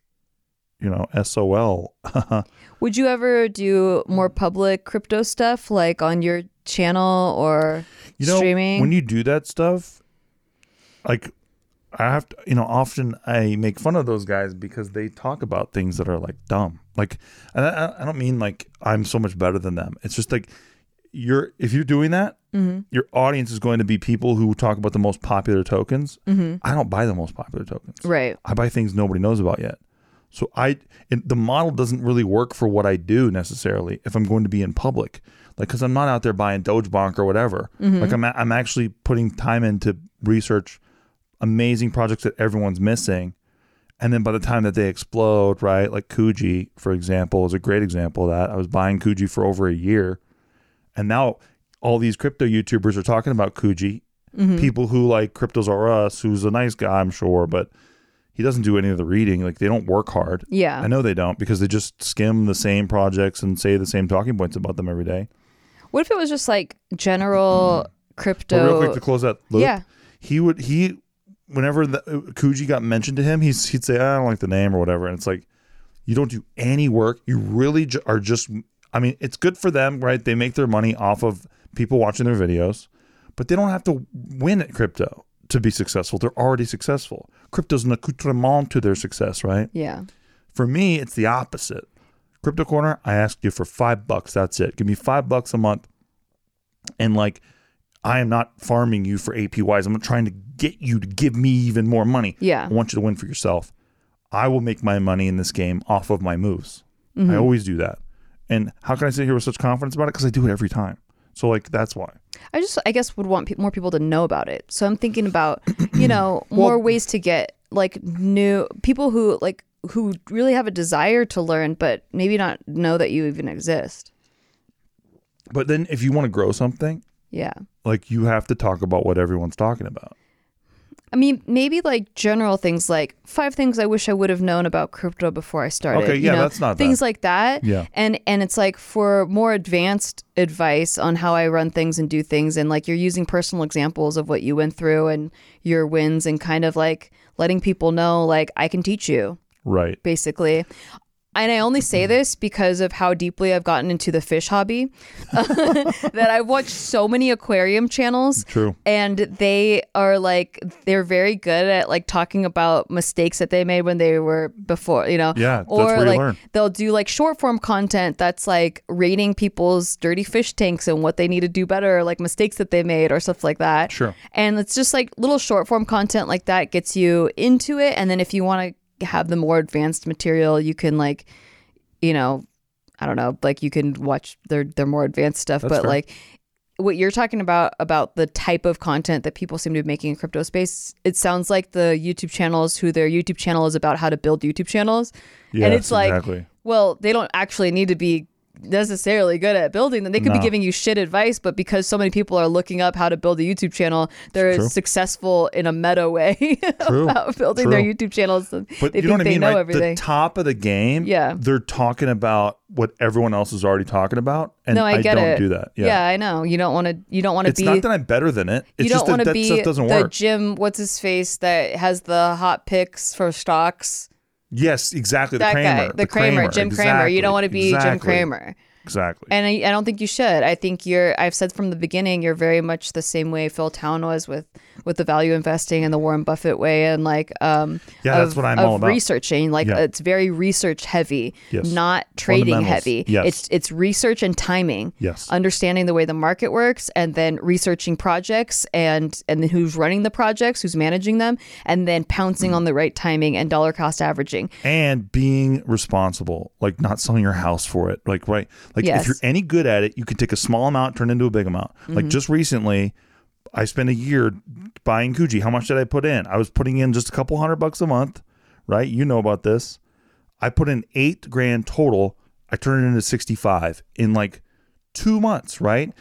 you know, SOL. Would you ever do more public crypto stuff like on your channel or you know, streaming? when you do that stuff, like I have to, you know, often I make fun of those guys because they talk about things that are like dumb. Like, and I, I don't mean like I'm so much better than them. It's just like you're if you're doing that, Mhm. your audience is going to be people who talk about the most popular tokens. Mhm. I don't buy the most popular tokens. right. I buy things nobody knows about yet. So I the model doesn't really work for what I do necessarily if I'm going to be in public. Like cuz I'm not out there buying Doge Bonk or whatever. Mm-hmm. Like I'm a- I'm actually putting time into research amazing projects that everyone's missing. And then by the time that they explode, right? Like Kuji, for example, is a great example of that. I was buying Kuji for over a year. And now all these crypto YouTubers are talking about Kuji. Mm-hmm. People who like Cryptos R Us, who's a nice guy, I'm sure, but he doesn't do any of the reading. Like they don't work hard. Yeah. I know they don't because they just skim the same projects and say the same talking points about them every day. What if it was just like general crypto? But real quick to close that loop, Yeah. he would he whenever the, uh, Kuji got mentioned to him, he's, he'd say, ah, "I don't like the name" or whatever, and it's like you don't do any work. You really ju- are just. I mean, it's good for them, right? They make their money off of people watching their videos, but they don't have to win at crypto to be successful. They're already successful. Crypto's an accoutrement to their success, right? yeah. For me, it's the opposite. Crypto Corner, I asked you for five bucks. That's it. Give me five bucks a month. And like, I am not farming you for APYs. I'm not trying to get you to give me even more money. Yeah. I want you to win for yourself. I will make my money in this game off of my moves. Mm-hmm. I always do that. And how can I sit here with such confidence about it? Because I do it every time. So like that's why. I just, I guess, would want pe- more people to know about it. So I'm thinking about, you know, more ways to get like new people who like who really have a desire to learn, but maybe not know that you even exist. But then if you want to grow something, Yeah. like you have to talk about what everyone's talking about. I mean, maybe like general things like five things I wish I would have known about crypto before I started. Okay, you yeah, know, that's not things bad. like that. Yeah. and and it's like for more advanced advice on how I run things and do things, and like you're using personal examples of what you went through and your wins, and kind of like letting people know like I can teach you Right. basically. And I only say mm-hmm. this because of how deeply I've gotten into the fish hobby. that I've watched so many aquarium channels True. and they are like they're very good at like talking about mistakes that they made when they were before you know Yeah, that's or like they'll do like short form content that's like rating people's dirty fish tanks and what they need to do better like mistakes that they made or stuff like that Sure. and it's just like little short form content like that gets you into it and then if you want to have the more advanced material you can like you know i don't know like you can watch their their more advanced stuff That's but fair. like what you're talking about about the type of content that people seem to be making in crypto space it sounds like the youtube channels who their youtube channel is about how to build youtube channels and Yes, it's like exactly. well they don't actually need to be necessarily good at building them. They could be giving you shit advice, but because so many people are looking up how to build a YouTube channel, they're True. successful in a meta way about building their YouTube channels. They But think you know what I they mean, know right? everything. The top of the game, Yeah. they're talking about what everyone else is already talking about, and no, I get don't it. do that. Yeah. Yeah, I know. You don't want to. You don't want to be it's not that I'm better than it. It's you don't want that to that be stuff doesn't the work. Jim. What's his face that has the hot picks for stocks? Yes, exactly. The That Cramer, guy, the, Cramer, Jim Cramer. You don't want to be Jim exactly, Cramer. Exactly. And I, I don't think you should. I think you're. I've said from the beginning, you're very much the same way Phil Town was with with the value investing and the Warren Buffett way, and like um, Yeah, that's what I'm all about. researching. Like Yeah. it's very research heavy, Yes. not trading heavy. Yes. It's it's research and timing. Yes. understanding the way the market works, and then researching projects and and then who's running the projects, who's managing them, and then pouncing on the right timing and dollar cost averaging. and being responsible, like not selling your house for it. Like right, like Yes. if you're any good at it, you can take a small amount, turn it into a big amount. Mm-hmm. Like just recently, I spent a year buying Kuji. How much did I put in? I was putting in just a couple hundred bucks a month, right? You know about this. I put in eight grand total. I turned it into sixty five in like two months, right?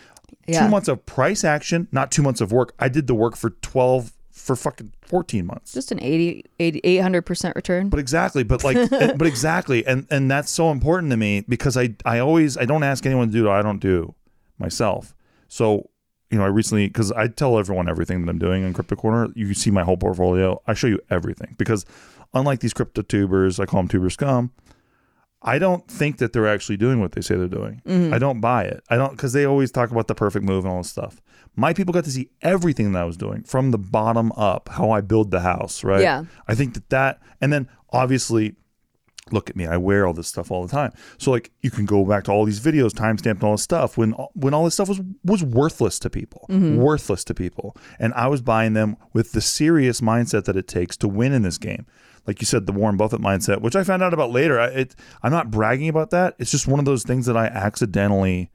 Yeah. Two months of price action, not two months of work. I did the work for twelve for fucking fourteen months. Just an 80, 80 800% return. But exactly, but like, but exactly, and and that's so important to me because I I always I don't ask anyone to do what I don't do myself. So you know, I recently because I tell everyone everything that I'm doing in Crypto Corner. You see my whole portfolio. I show you everything because unlike these crypto tubers, I call them tuber scum. I don't think that they're actually doing what they say they're doing. Mm-hmm. I don't buy it. I don't because they always talk about the perfect move and all this stuff. My people got to see everything that I was doing from the bottom up, how I build the house, right? Yeah. I think that that, and then obviously, look at me, I wear all this stuff all the time. So like, you can go back to all these videos, timestamped and all this stuff when when all this stuff was was worthless to people, worthless to people, and I was buying them with the serious mindset that it takes to win in this game. Like you said, the Warren Buffett mindset, which I found out about later. I, it, I'm not bragging about that. It's just one of those things that I accidentally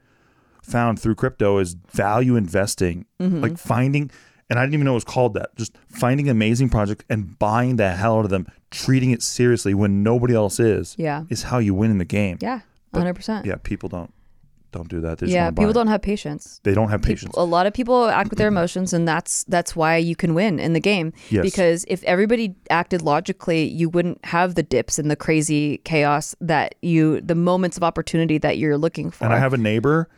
found through crypto is value investing, Mm-hmm. like finding, and I didn't even know it was called that. Just finding amazing projects and buying the hell out of them, treating it seriously when nobody else is. Yeah. is how you win in the game. Yeah, hundred percent. Yeah, people don't don't do that. They Yeah, people don't have patience. They don't have patience. A lot of people act with their emotions, and that's that's why you can win in the game. Yes. Because if everybody acted logically, you wouldn't have the dips and the crazy chaos that you, the moments of opportunity that you're looking for. And I have a neighbor.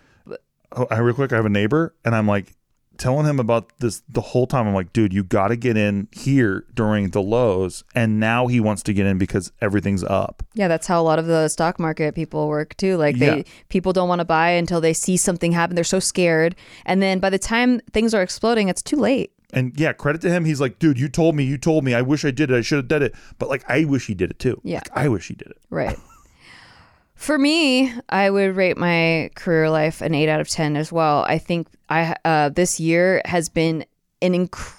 Oh, I real quick. I have a neighbor, and I'm like telling him about this the whole time. I'm like, dude, you got to get in here during the lows, and now he wants to get in because everything's up. yeah, that's how a lot of the stock market people work too. Like they Yeah. people don't want to buy until they see something happen. They're so scared, and then by the time things are exploding, it's too late. And yeah, credit to him. He's like, dude, you told me, you told me. I wish I did it. I should have done it. But like, I wish he did it too. Yeah. Like, I wish he did it. Right. For me, I would rate my career life an eight out of ten as well. I think I uh, this year has been an incredible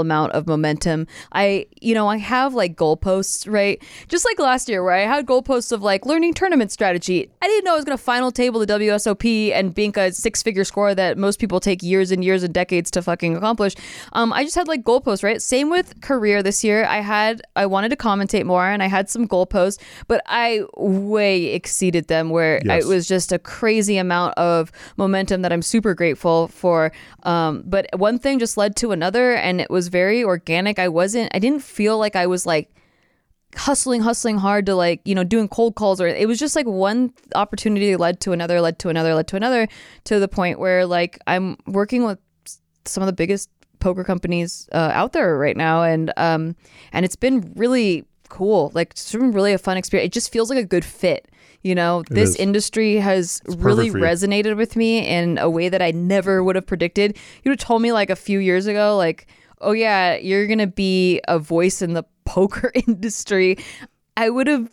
amount of momentum. I, you know, I have like goalposts, right? Just like last year where I had goalposts of like learning tournament strategy. I didn't know I was going to final table the WSOP and bink a six figure score that most people take years and years and decades to fucking accomplish. Um, I just had like goalposts, right? Same with career this year. I had, I wanted to commentate more and I had some goalposts, but I way exceeded them where Yes. it was just a crazy amount of momentum that I'm super grateful for. Um, but one thing just led to another and it was very organic. I wasn't, I didn't feel like I was like, hustling hustling hard to like you know doing cold calls or it was just like one opportunity led to another led to another led to another to the point where like i'm working with some of the biggest poker companies uh, out there right now. And um and it's been really cool. Like it's been really a fun experience. It just feels like a good fit you know this is. industry has really resonated with me in a way that i never would have predicted. You would have told me like a few years ago like oh yeah you're gonna be a voice in the poker industry. I would have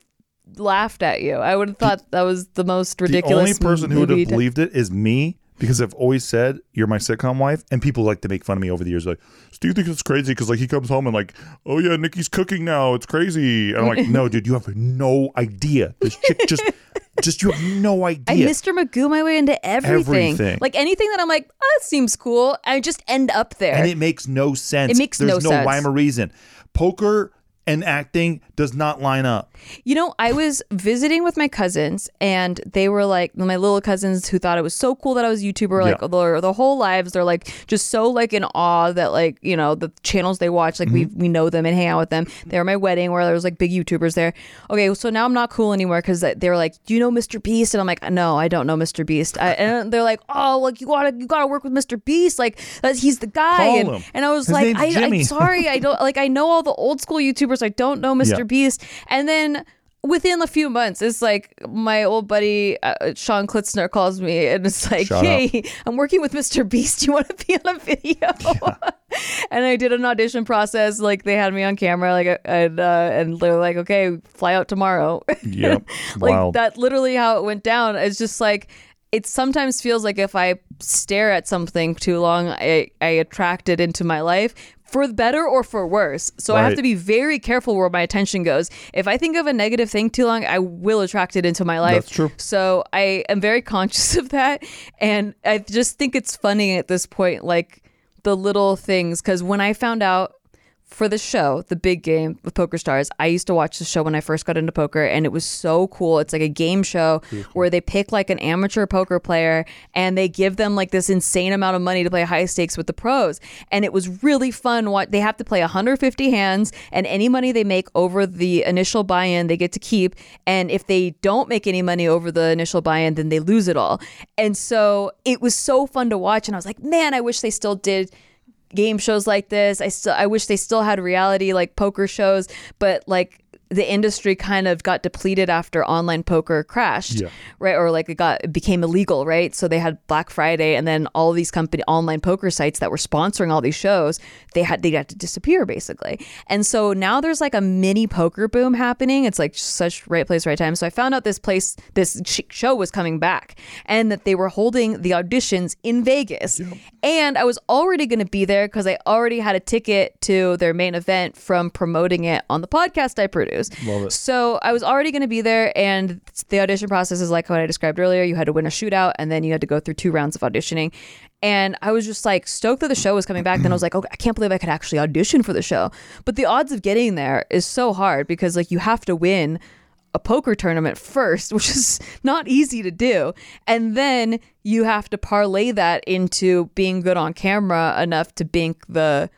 laughed at you. I would have thought that was the most ridiculous the only person who would have believed it is me because I've always said you're my sitcom wife, and people like to make fun of me over the years. Like, do you think it's crazy? Because like he comes home and like, oh yeah, Nikki's cooking now. It's crazy. And I'm like, no, dude, you have no idea. This chick just, just you have no idea. I. Mr. Magoo my way into everything. Everything. Like anything that I'm like, oh, that seems cool. I just end up there. and it makes no sense. It makes There's no no sense. rhyme or reason. Poker and acting does not line up. You know, I was visiting with my cousins, and they were like my little cousins who thought it was so cool that I was a YouTuber. Like Yeah. their, their whole lives, they're like just so like in awe that like you know the channels they watch, like we Mm-hmm. we know them and hang out with them. They were my wedding where there was like big YouTubers there. Okay, so now I'm not cool anymore because they were like, "Do you know Mr. Beast?" And I'm like, "No, I don't know Mr. Beast." I, and they're like, "Oh, like you gotta you gotta work with Mr. Beast. Like he's the guy." And, and I was His like, I, "I'm sorry, I don't like I know all the old school YouTubers. I don't know Mr. Yeah. Beast." And then within a few months, it's like my old buddy uh, Sean Klitzner calls me and it's like, "Hey, I'm working with Mr. Beast. Do you want to be on a video?" and I did an audition process. Like they had me on camera, like uh, and uh, and they're like, "Okay, fly out tomorrow." Yep. like Wild. that literally how it went down it's just like it sometimes feels like if i stare at something too long i, I attract it into my life for better or for worse. So i have to be very careful where my attention goes. If i think of a negative thing too long i will attract it into my life. That's true. so i am very conscious of that. And i just think it's funny at this point like the little things. Because when i found out for the show, the big game with PokerStars, I used to watch the show when I first got into poker, and it was so cool. It's like a game show where they pick like an amateur poker player and they give them like this insane amount of money to play high stakes with the pros. And it was really fun. What they have to play 150 hands, and any money they make over the initial buy-in, they get to keep. And if they don't make any money over the initial buy-in, then they lose it all. And so it was so fun to watch, and I was like, man, I wish they still did game shows like this. I still I wish they still had reality like poker shows, but like the industry kind of got depleted after online poker crashed, Yeah. right? Or like it got it became illegal, right? So they had Black Friday, and then all these company online poker sites that were sponsoring all these shows, they had they had to disappear basically. And so now there's like a mini poker boom happening. It's like such right place, right time. So I found out this place, this show was coming back, and that they were holding the auditions in Vegas. And I was already going to be there because I already had a ticket to their main event from promoting it on the podcast I Love it. So I was already going to be there, and the audition process is like what I described earlier. You had to win a shootout, and then you had to go through two rounds of auditioning. And I was just like stoked that the show was coming back. then I was like, okay, I can't believe I could actually audition for the show. But the odds of getting there is so hard because like you have to win a poker tournament first, which is not easy to do. And then you have to parlay that into being good on camera enough to bink the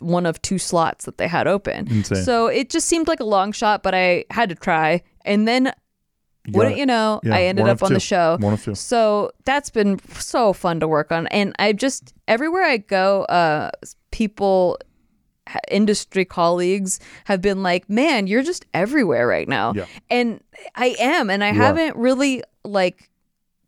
one of two slots that they had open. Insane. So it just seemed like a long shot, but I had to try. And then You wouldn't you know, Yeah, I ended up on the show. One of two. So that's been so fun to work on. And I just, everywhere I go, uh, people, industry colleagues have been like, man, you're just everywhere right now. Yeah. And I am. And I You haven't really like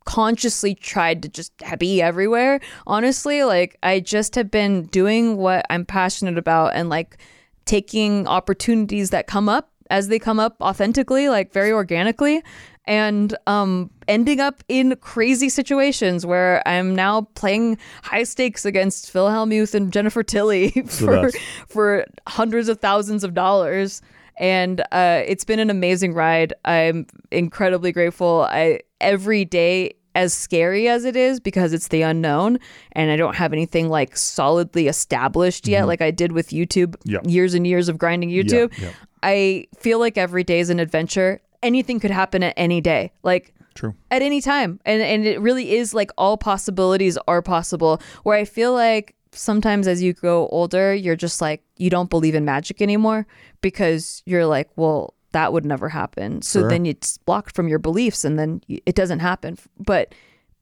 consciously tried to just be everywhere. Honestly, like I just have been doing what I'm passionate about and like taking opportunities that come up as they come up authentically, like very organically, and um, ending up in crazy situations where I'm now playing high stakes against Phil Hellmuth and Jennifer Tilly for for hundreds of thousands of dollars. And uh, it's been an amazing ride. I'm incredibly grateful. I every day as scary as it is because it's the unknown and I don't have anything like solidly established yet mm-hmm. like I did with YouTube Yeah. years and years of grinding YouTube. yeah. I feel like every day is an adventure. Anything could happen at any day. Like True. at any time. And and it really is like all possibilities are possible. Where I feel like sometimes as you grow older, you're just like you don't believe in magic anymore because you're like, well, that would never happen. So Sure. then it's blocked from your beliefs and then it doesn't happen. But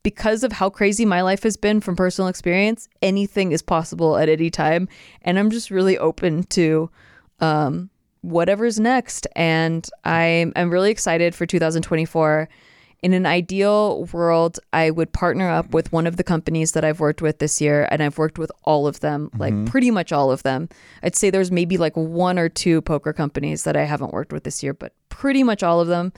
because of how crazy my life has been from personal experience, anything is possible at any time. And I'm just really open to um, whatever's next. And I'm I'm really excited for 2024. In an ideal world, I would partner up with one of the companies that I've worked with this year, and I've worked with all of them, like mm-hmm. pretty much all of them. I'd say there's maybe like one or two poker companies that I haven't worked with this year, but pretty much all of them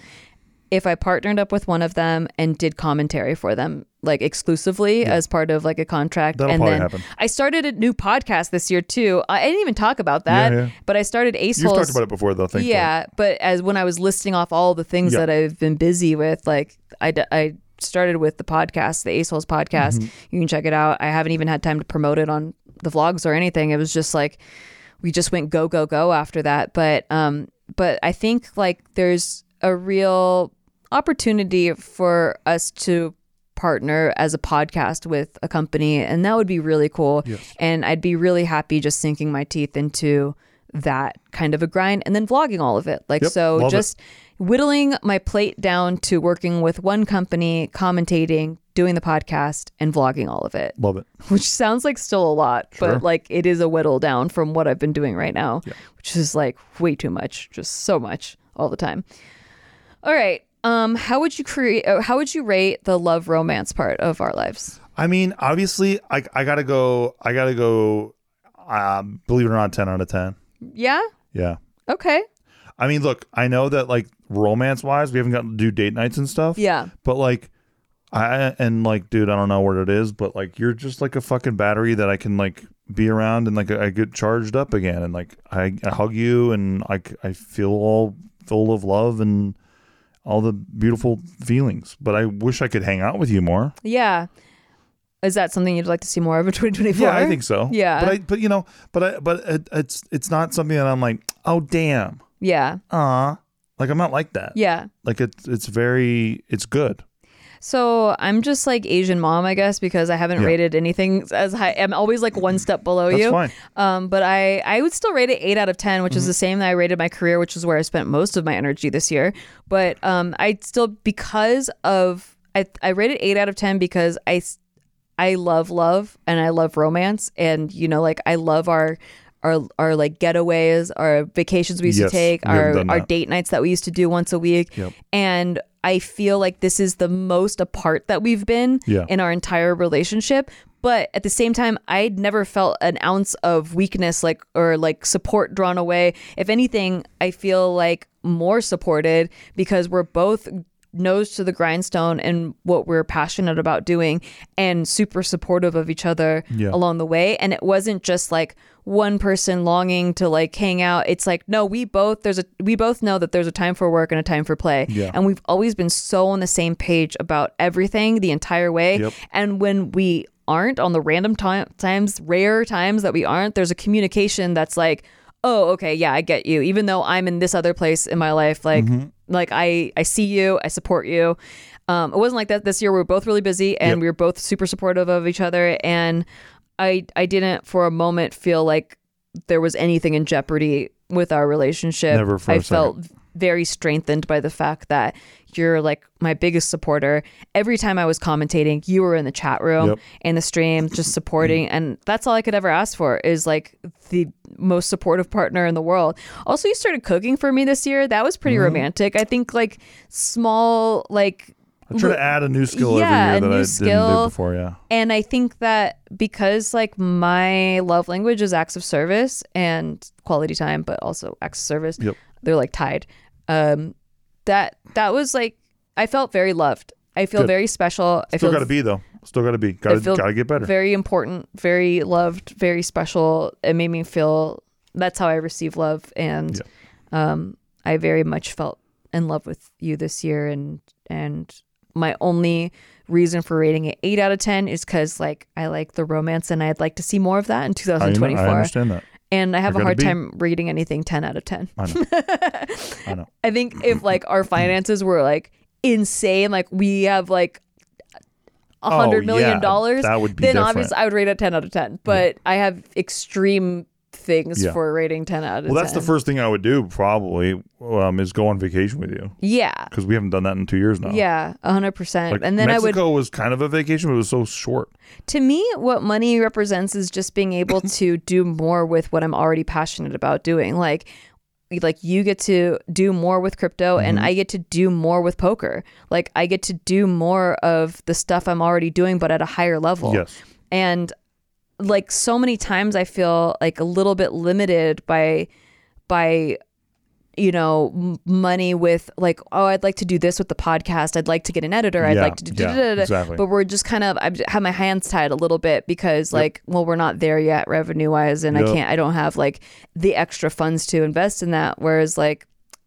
if I partnered up with one of them and did commentary for them, like exclusively as part of like a contract, That'll and then happen. I started a new podcast this year too. I didn't even talk about that, Yeah, yeah. but I started Ace You've Holes. talked about it before, though. Thankfully. yeah, but as when I was listing off all the things Yeah. that I've been busy with, like I, d- I started with the podcast, the Ace Holes podcast. Mm-hmm. You can check it out. I haven't even had time to promote it on the vlogs or anything. It was just like we just went go go go after that. But um, but I think like there's a real opportunity for us to partner as a podcast with a company and that would be really cool Yes. and i'd be really happy just sinking my teeth into that kind of a grind and then vlogging all of it like Yep, so love it. just whittling my plate down to working with one company commentating doing the podcast and vlogging all of it Love it. which sounds like still a lot Sure. but like it is a whittle down from what i've been doing right now Yeah. which is like way too much just so much all the time all right um how would you create uh, how would you rate the love romance part of our lives I mean, obviously, I I gotta go. I gotta go. Um, believe it or not, ten out of ten. yeah Yeah. okay I mean, look, I know that like romance wise, we haven't gotten to do date nights and stuff. yeah But like, I and like, dude, I don't know what it is, but like, you're just like a fucking battery that I can like be around and like I get charged up again, and like I, I hug you and I I feel all full of love and all the beautiful feelings. But I wish I could hang out with you more. yeah is that something you'd like to see more of in 2024 Yeah, I think so. Yeah. but I but you know, but I but it, it's it's not something that I'm like, oh damn, yeah ah, like I'm not like that. yeah Like it's it's very it's good. So I'm just like Asian mom, I guess, because I haven't Yeah. rated anything as high. I'm always like one step below you. That's you. fine. Um, but I I would still rate it eight out of ten, which is Mm-hmm. the same that I rated my career, which is where I spent most of my energy this year. But um, I still because of I I rated eight out of ten because I I love love and I love romance and you know like I love our. Our, our like getaways, our vacations we used Yes, to take, our our date nights that we used to do once a week, Yep. and I feel like this is the most apart that we've been Yeah. in our entire relationship. But at the same time, I'd never felt an ounce of weakness, like or like support drawn away. If anything, I feel like more supported because we're both nose to the grindstone and what we're passionate about doing and super supportive of each other Yeah. along the way and it wasn't just like one person longing to like hang out it's like no we both there's a we both know that there's a time for work and a time for play Yeah. and we've always been so on the same page about everything the entire way Yep. and when we aren't on the random time, times rare times that we aren't there's a communication that's like oh okay yeah i get you even though i'm in this other place in my life like mm-hmm. Like i i see you i support you um, it wasn't like that this year. We were both really busy and Yep. we were both super supportive of each other. And I I didn't for a moment feel like there was anything in jeopardy with our relationship. Never for a I felt very strengthened by the fact that you're like my biggest supporter. Every time I was commentating, you were in the chat room Yep. in the stream, just supporting, and that's all I could ever ask for is like the most supportive partner in the world. Also, you started cooking for me this year. That was pretty Mm-hmm. romantic. I think like small like I try to add a new skill Yeah, every year that I didn't do before. Yeah. and I think that because like my love language is acts of service and quality time, but also acts of service, Yep. They're like tied. Um, that that was like I felt very loved. I feel Good. very special. I Still feel got to be though. Still got to be. Got to feel got to get better. very important, very loved, very special. It made me feel that's how I receive love, and um, I very much felt in love with you this year. And and my only reason for rating it eight out of ten is because like I like the romance, and I'd like to see more of that in I, 2024. I understand that. And I have a hard be- time rating anything ten out of ten. I know. I know. I think if like our mm. finances were like insane, like we have like a oh, hundred Oh, million yeah, dollars, that would be then different. obviously I would rate it ten out of ten. But I have extreme things Yeah. for rating ten out of Well, that's the first thing I would do probably um, is go on vacation with you Yeah, because we haven't done that in two years now. yeah, a hundred percent. Like And then I would Mexico was kind of a vacation, but it was so short. to me what money represents is just being able to do more with what i'm already passionate about doing like like you get to do more with crypto and i get to do more with poker like i get to do more of the stuff i'm already doing but at a higher level Yes. and like so many times i feel like a little bit limited by by you know m- money with like oh i'd like to do this with the podcast. I'd like to get an editor. I'd Yeah, like to do yeah, exactly. but we're just kind of i have my hands tied a little bit because like well we're not there yet revenue wise and i can't i don't have like the extra funds to invest in that. Whereas like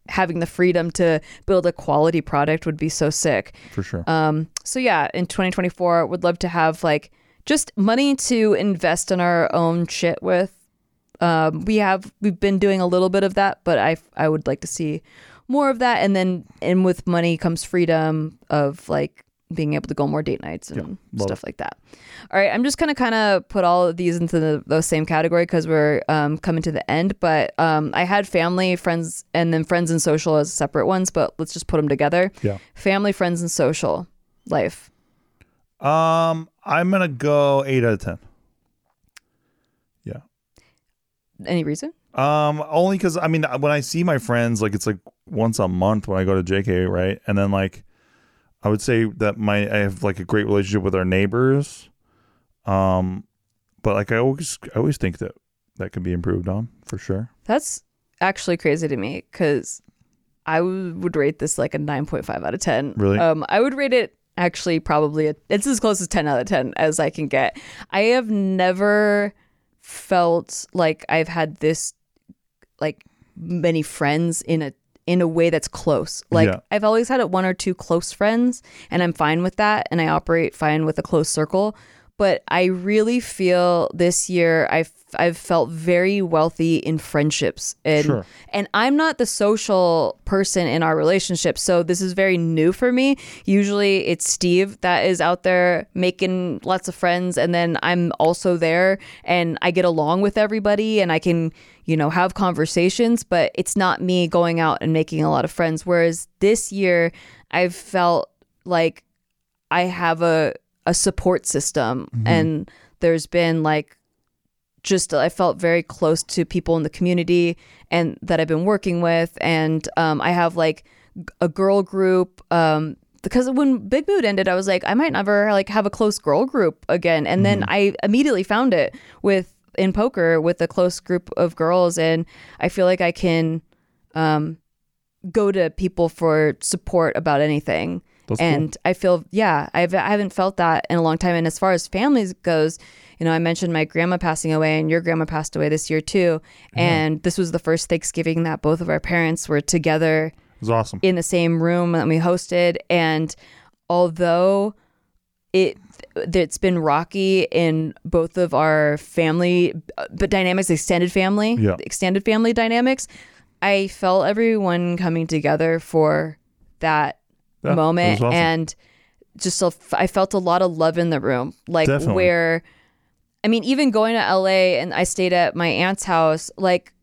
having the freedom to build a quality product would be so sick. For sure. um, so yeah, in 2024, would love to have like just money to invest in our own shit with. Um, we have we've been doing a little bit of that, but I I would like to see more of that. And then and with money comes freedom of like being able to go more date nights and love stuff like that. All right, I'm just gonna kind of put all of these into the, the same category because we're um, coming to the end. But um, I had family, friends, and then friends and social as separate ones. But let's just put them together. Yeah. Family, friends, and social life. Um, I'm gonna go eight out of ten. Yeah. Any reason? Um, only because I mean, when I see my friends, like it's like once a month when I go to JK, right? And then like, I would say that my I have like a great relationship with our neighbors. Um, but like I always I always think that that can be improved on for sure. That's actually crazy to me because I w- would rate this like a 9.5 out of 10. Really? Um, I would rate it actually probably, a, it's as close as 10 out of 10 as I can get. I have never felt like I've had this, like, many friends in a in a way that's close. Like Yeah. I've always had one or two close friends and I'm fine with that and I operate fine with a close circle, but I really feel this year I've I've felt very wealthy in friendships and Sure. and I'm not the social person in our relationship, so this is very new for me. Usually it's Steve that is out there making lots of friends and then I'm also there and I get along with everybody and I can, you know, have conversations, but it's not me going out and making a lot of friends whereas this year I've felt like I have a a support system. And there's been like just I felt very close to people in the community and that I've been working with, and um, I have like a girl group. Um, because when Big Mood ended, I was like, I might never like have a close girl group again, and then I immediately found it with in poker with a close group of girls, and I feel like I can um, go to people for support about anything. That's cool. and I feel, yeah, I've, I haven't felt that in a long time. And as far as families goes, you know, I mentioned my grandma passing away, and your grandma passed away this year too. Mm-hmm. And this was the first Thanksgiving that both of our parents were together It was awesome. in the same room that we hosted. And although it it's been rocky in both of our family, but dynamics, extended family, Yeah. extended family dynamics, I felt everyone coming together for that Yeah, moment awesome. and just a, I felt a lot of love in the room like Definitely. where I mean even going to LA and I stayed at my aunt's house like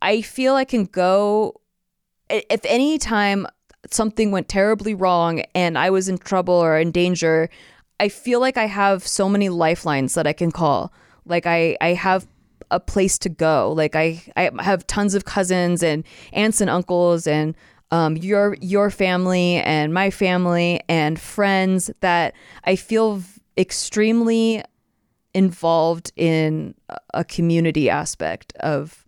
I feel I can go if any time something went terribly wrong and I was in trouble or in danger I feel like I have so many lifelines that I can call like I I have a place to go like I I have tons of cousins and aunts and uncles and um, your your family and my family and friends that I feel v- extremely involved in a- community aspect of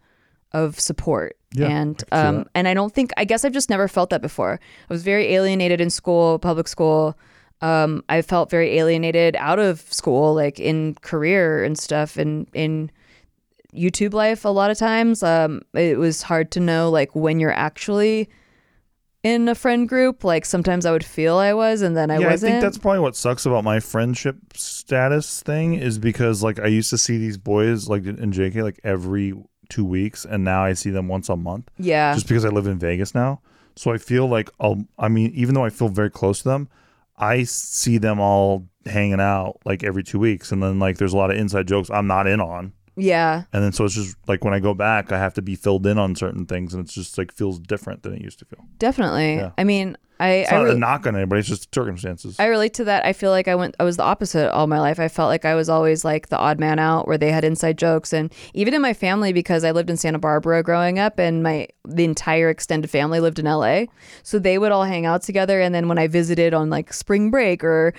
of support Yeah, and I um and I don't think I guess I've just never felt that before. I was very alienated in school, public school. Um, I felt very alienated out of school, like in career and stuff, and in YouTube life. A lot of times, um, it was hard to know like when you're actually in a friend group. Like sometimes I would feel I was, and then I yeah, wasn't. I think that's probably what sucks about my friendship status thing is because like I used to see these boys like in JK like every two weeks, and now I see them once a month yeah, just because I live in Vegas now. So I feel like I'll. I mean, even though I feel very close to them, I see them all hanging out like every two weeks, and then like there's a lot of inside jokes I'm not in on. Yeah. And then so it's just like when I go back, I have to be filled in on certain things, and it's just like feels different than it used to feel. Definitely. Yeah. I mean, I It's I, not re- a knock on anybody; it's just circumstances. I relate to that. I feel like I went I was the opposite all my life. I felt like I was always like the odd man out where they had inside jokes and even in my family because I lived in Santa Barbara growing up and my the entire extended family lived in LA. So they would all hang out together and then when I visited on like spring break or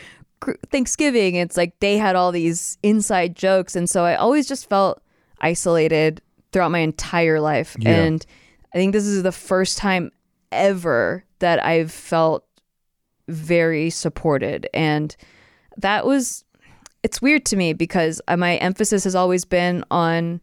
Thanksgiving, it's like they had all these inside jokes and so I always just felt isolated throughout my entire life. Yeah. And I think this is the first time ever that I've felt very supported and that was it's weird to me because my emphasis has always been on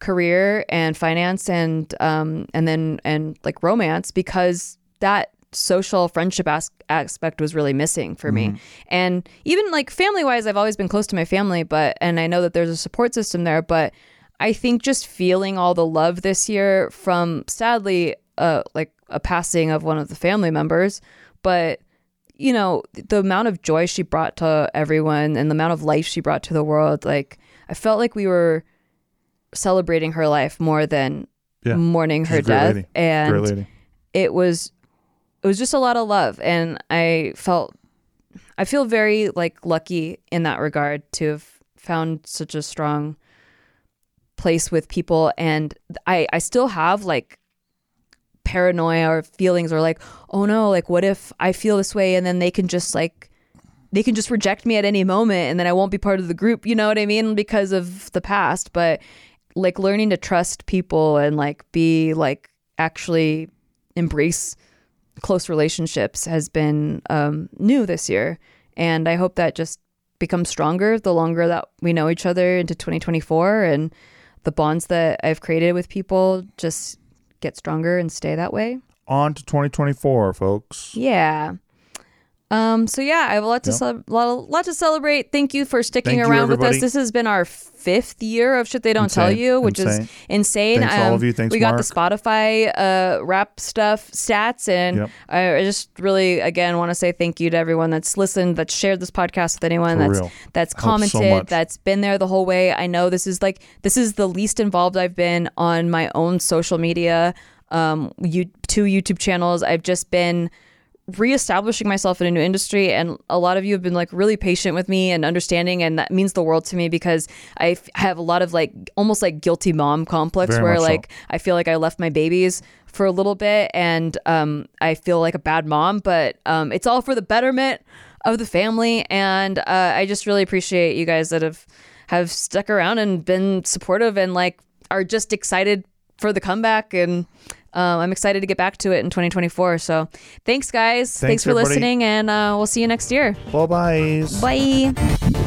career and finance and um and then and like romance because that social friendship as- aspect was really missing for me and even like family wise i've always been close to my family but and i know that there's a support system there but I think just feeling all the love this year from sadly, uh, like a passing of one of the family members, but you know, the amount of joy she brought to everyone and the amount of life she brought to the world, like I felt like we were celebrating her life more than Yeah. mourning her death. And it was it was just a lot of love and i felt i feel very like lucky in that regard to have found such a strong place with people and i i still have like paranoia or feelings or like oh no like what if i feel this way? And then they can just like they can just reject me at any moment and then i won't be part of the group you know what i mean because of the past. But like learning to trust people and like be like actually embrace close relationships has been um, new this year. And i hope that just becomes stronger the longer that we know each other into 2024 and the bonds that i've created with people just get stronger and stay that way. On to 2024, folks. yeah um so yeah i have a lot to Yep. cele- lot, lot to celebrate thank you for sticking Thank you, around with us this has been our fifth year of shit they don't tell you which Insane. is insane Um, Thanks all of you. Thanks, we got Mark. the spotify uh wrap stuff stats and Yep. I just really again want to say thank you to everyone that's listened, that's shared this podcast with anyone, For that's real. that's Helps so commented, that's been there the whole way. I know this is like this is the least involved I've been on my own social media, um, you two YouTube channels. I've just been reestablishing myself in a new industry and a lot of you have been like really patient with me and understanding and that means the world to me because I f- have a lot of like almost like guilty mom complex Very where much so. like I feel like I left my babies for a little bit and um, I feel like a bad mom, but um, it's all for the betterment of the family. And uh, I just really appreciate you guys that have have stuck around and been supportive and like are just excited for the comeback. And um, I'm excited to get back to it in 2024. So thanks, guys. Thanks, Thanks, for everybody. listening, and uh, we'll see you next year. Bye bye. Bye.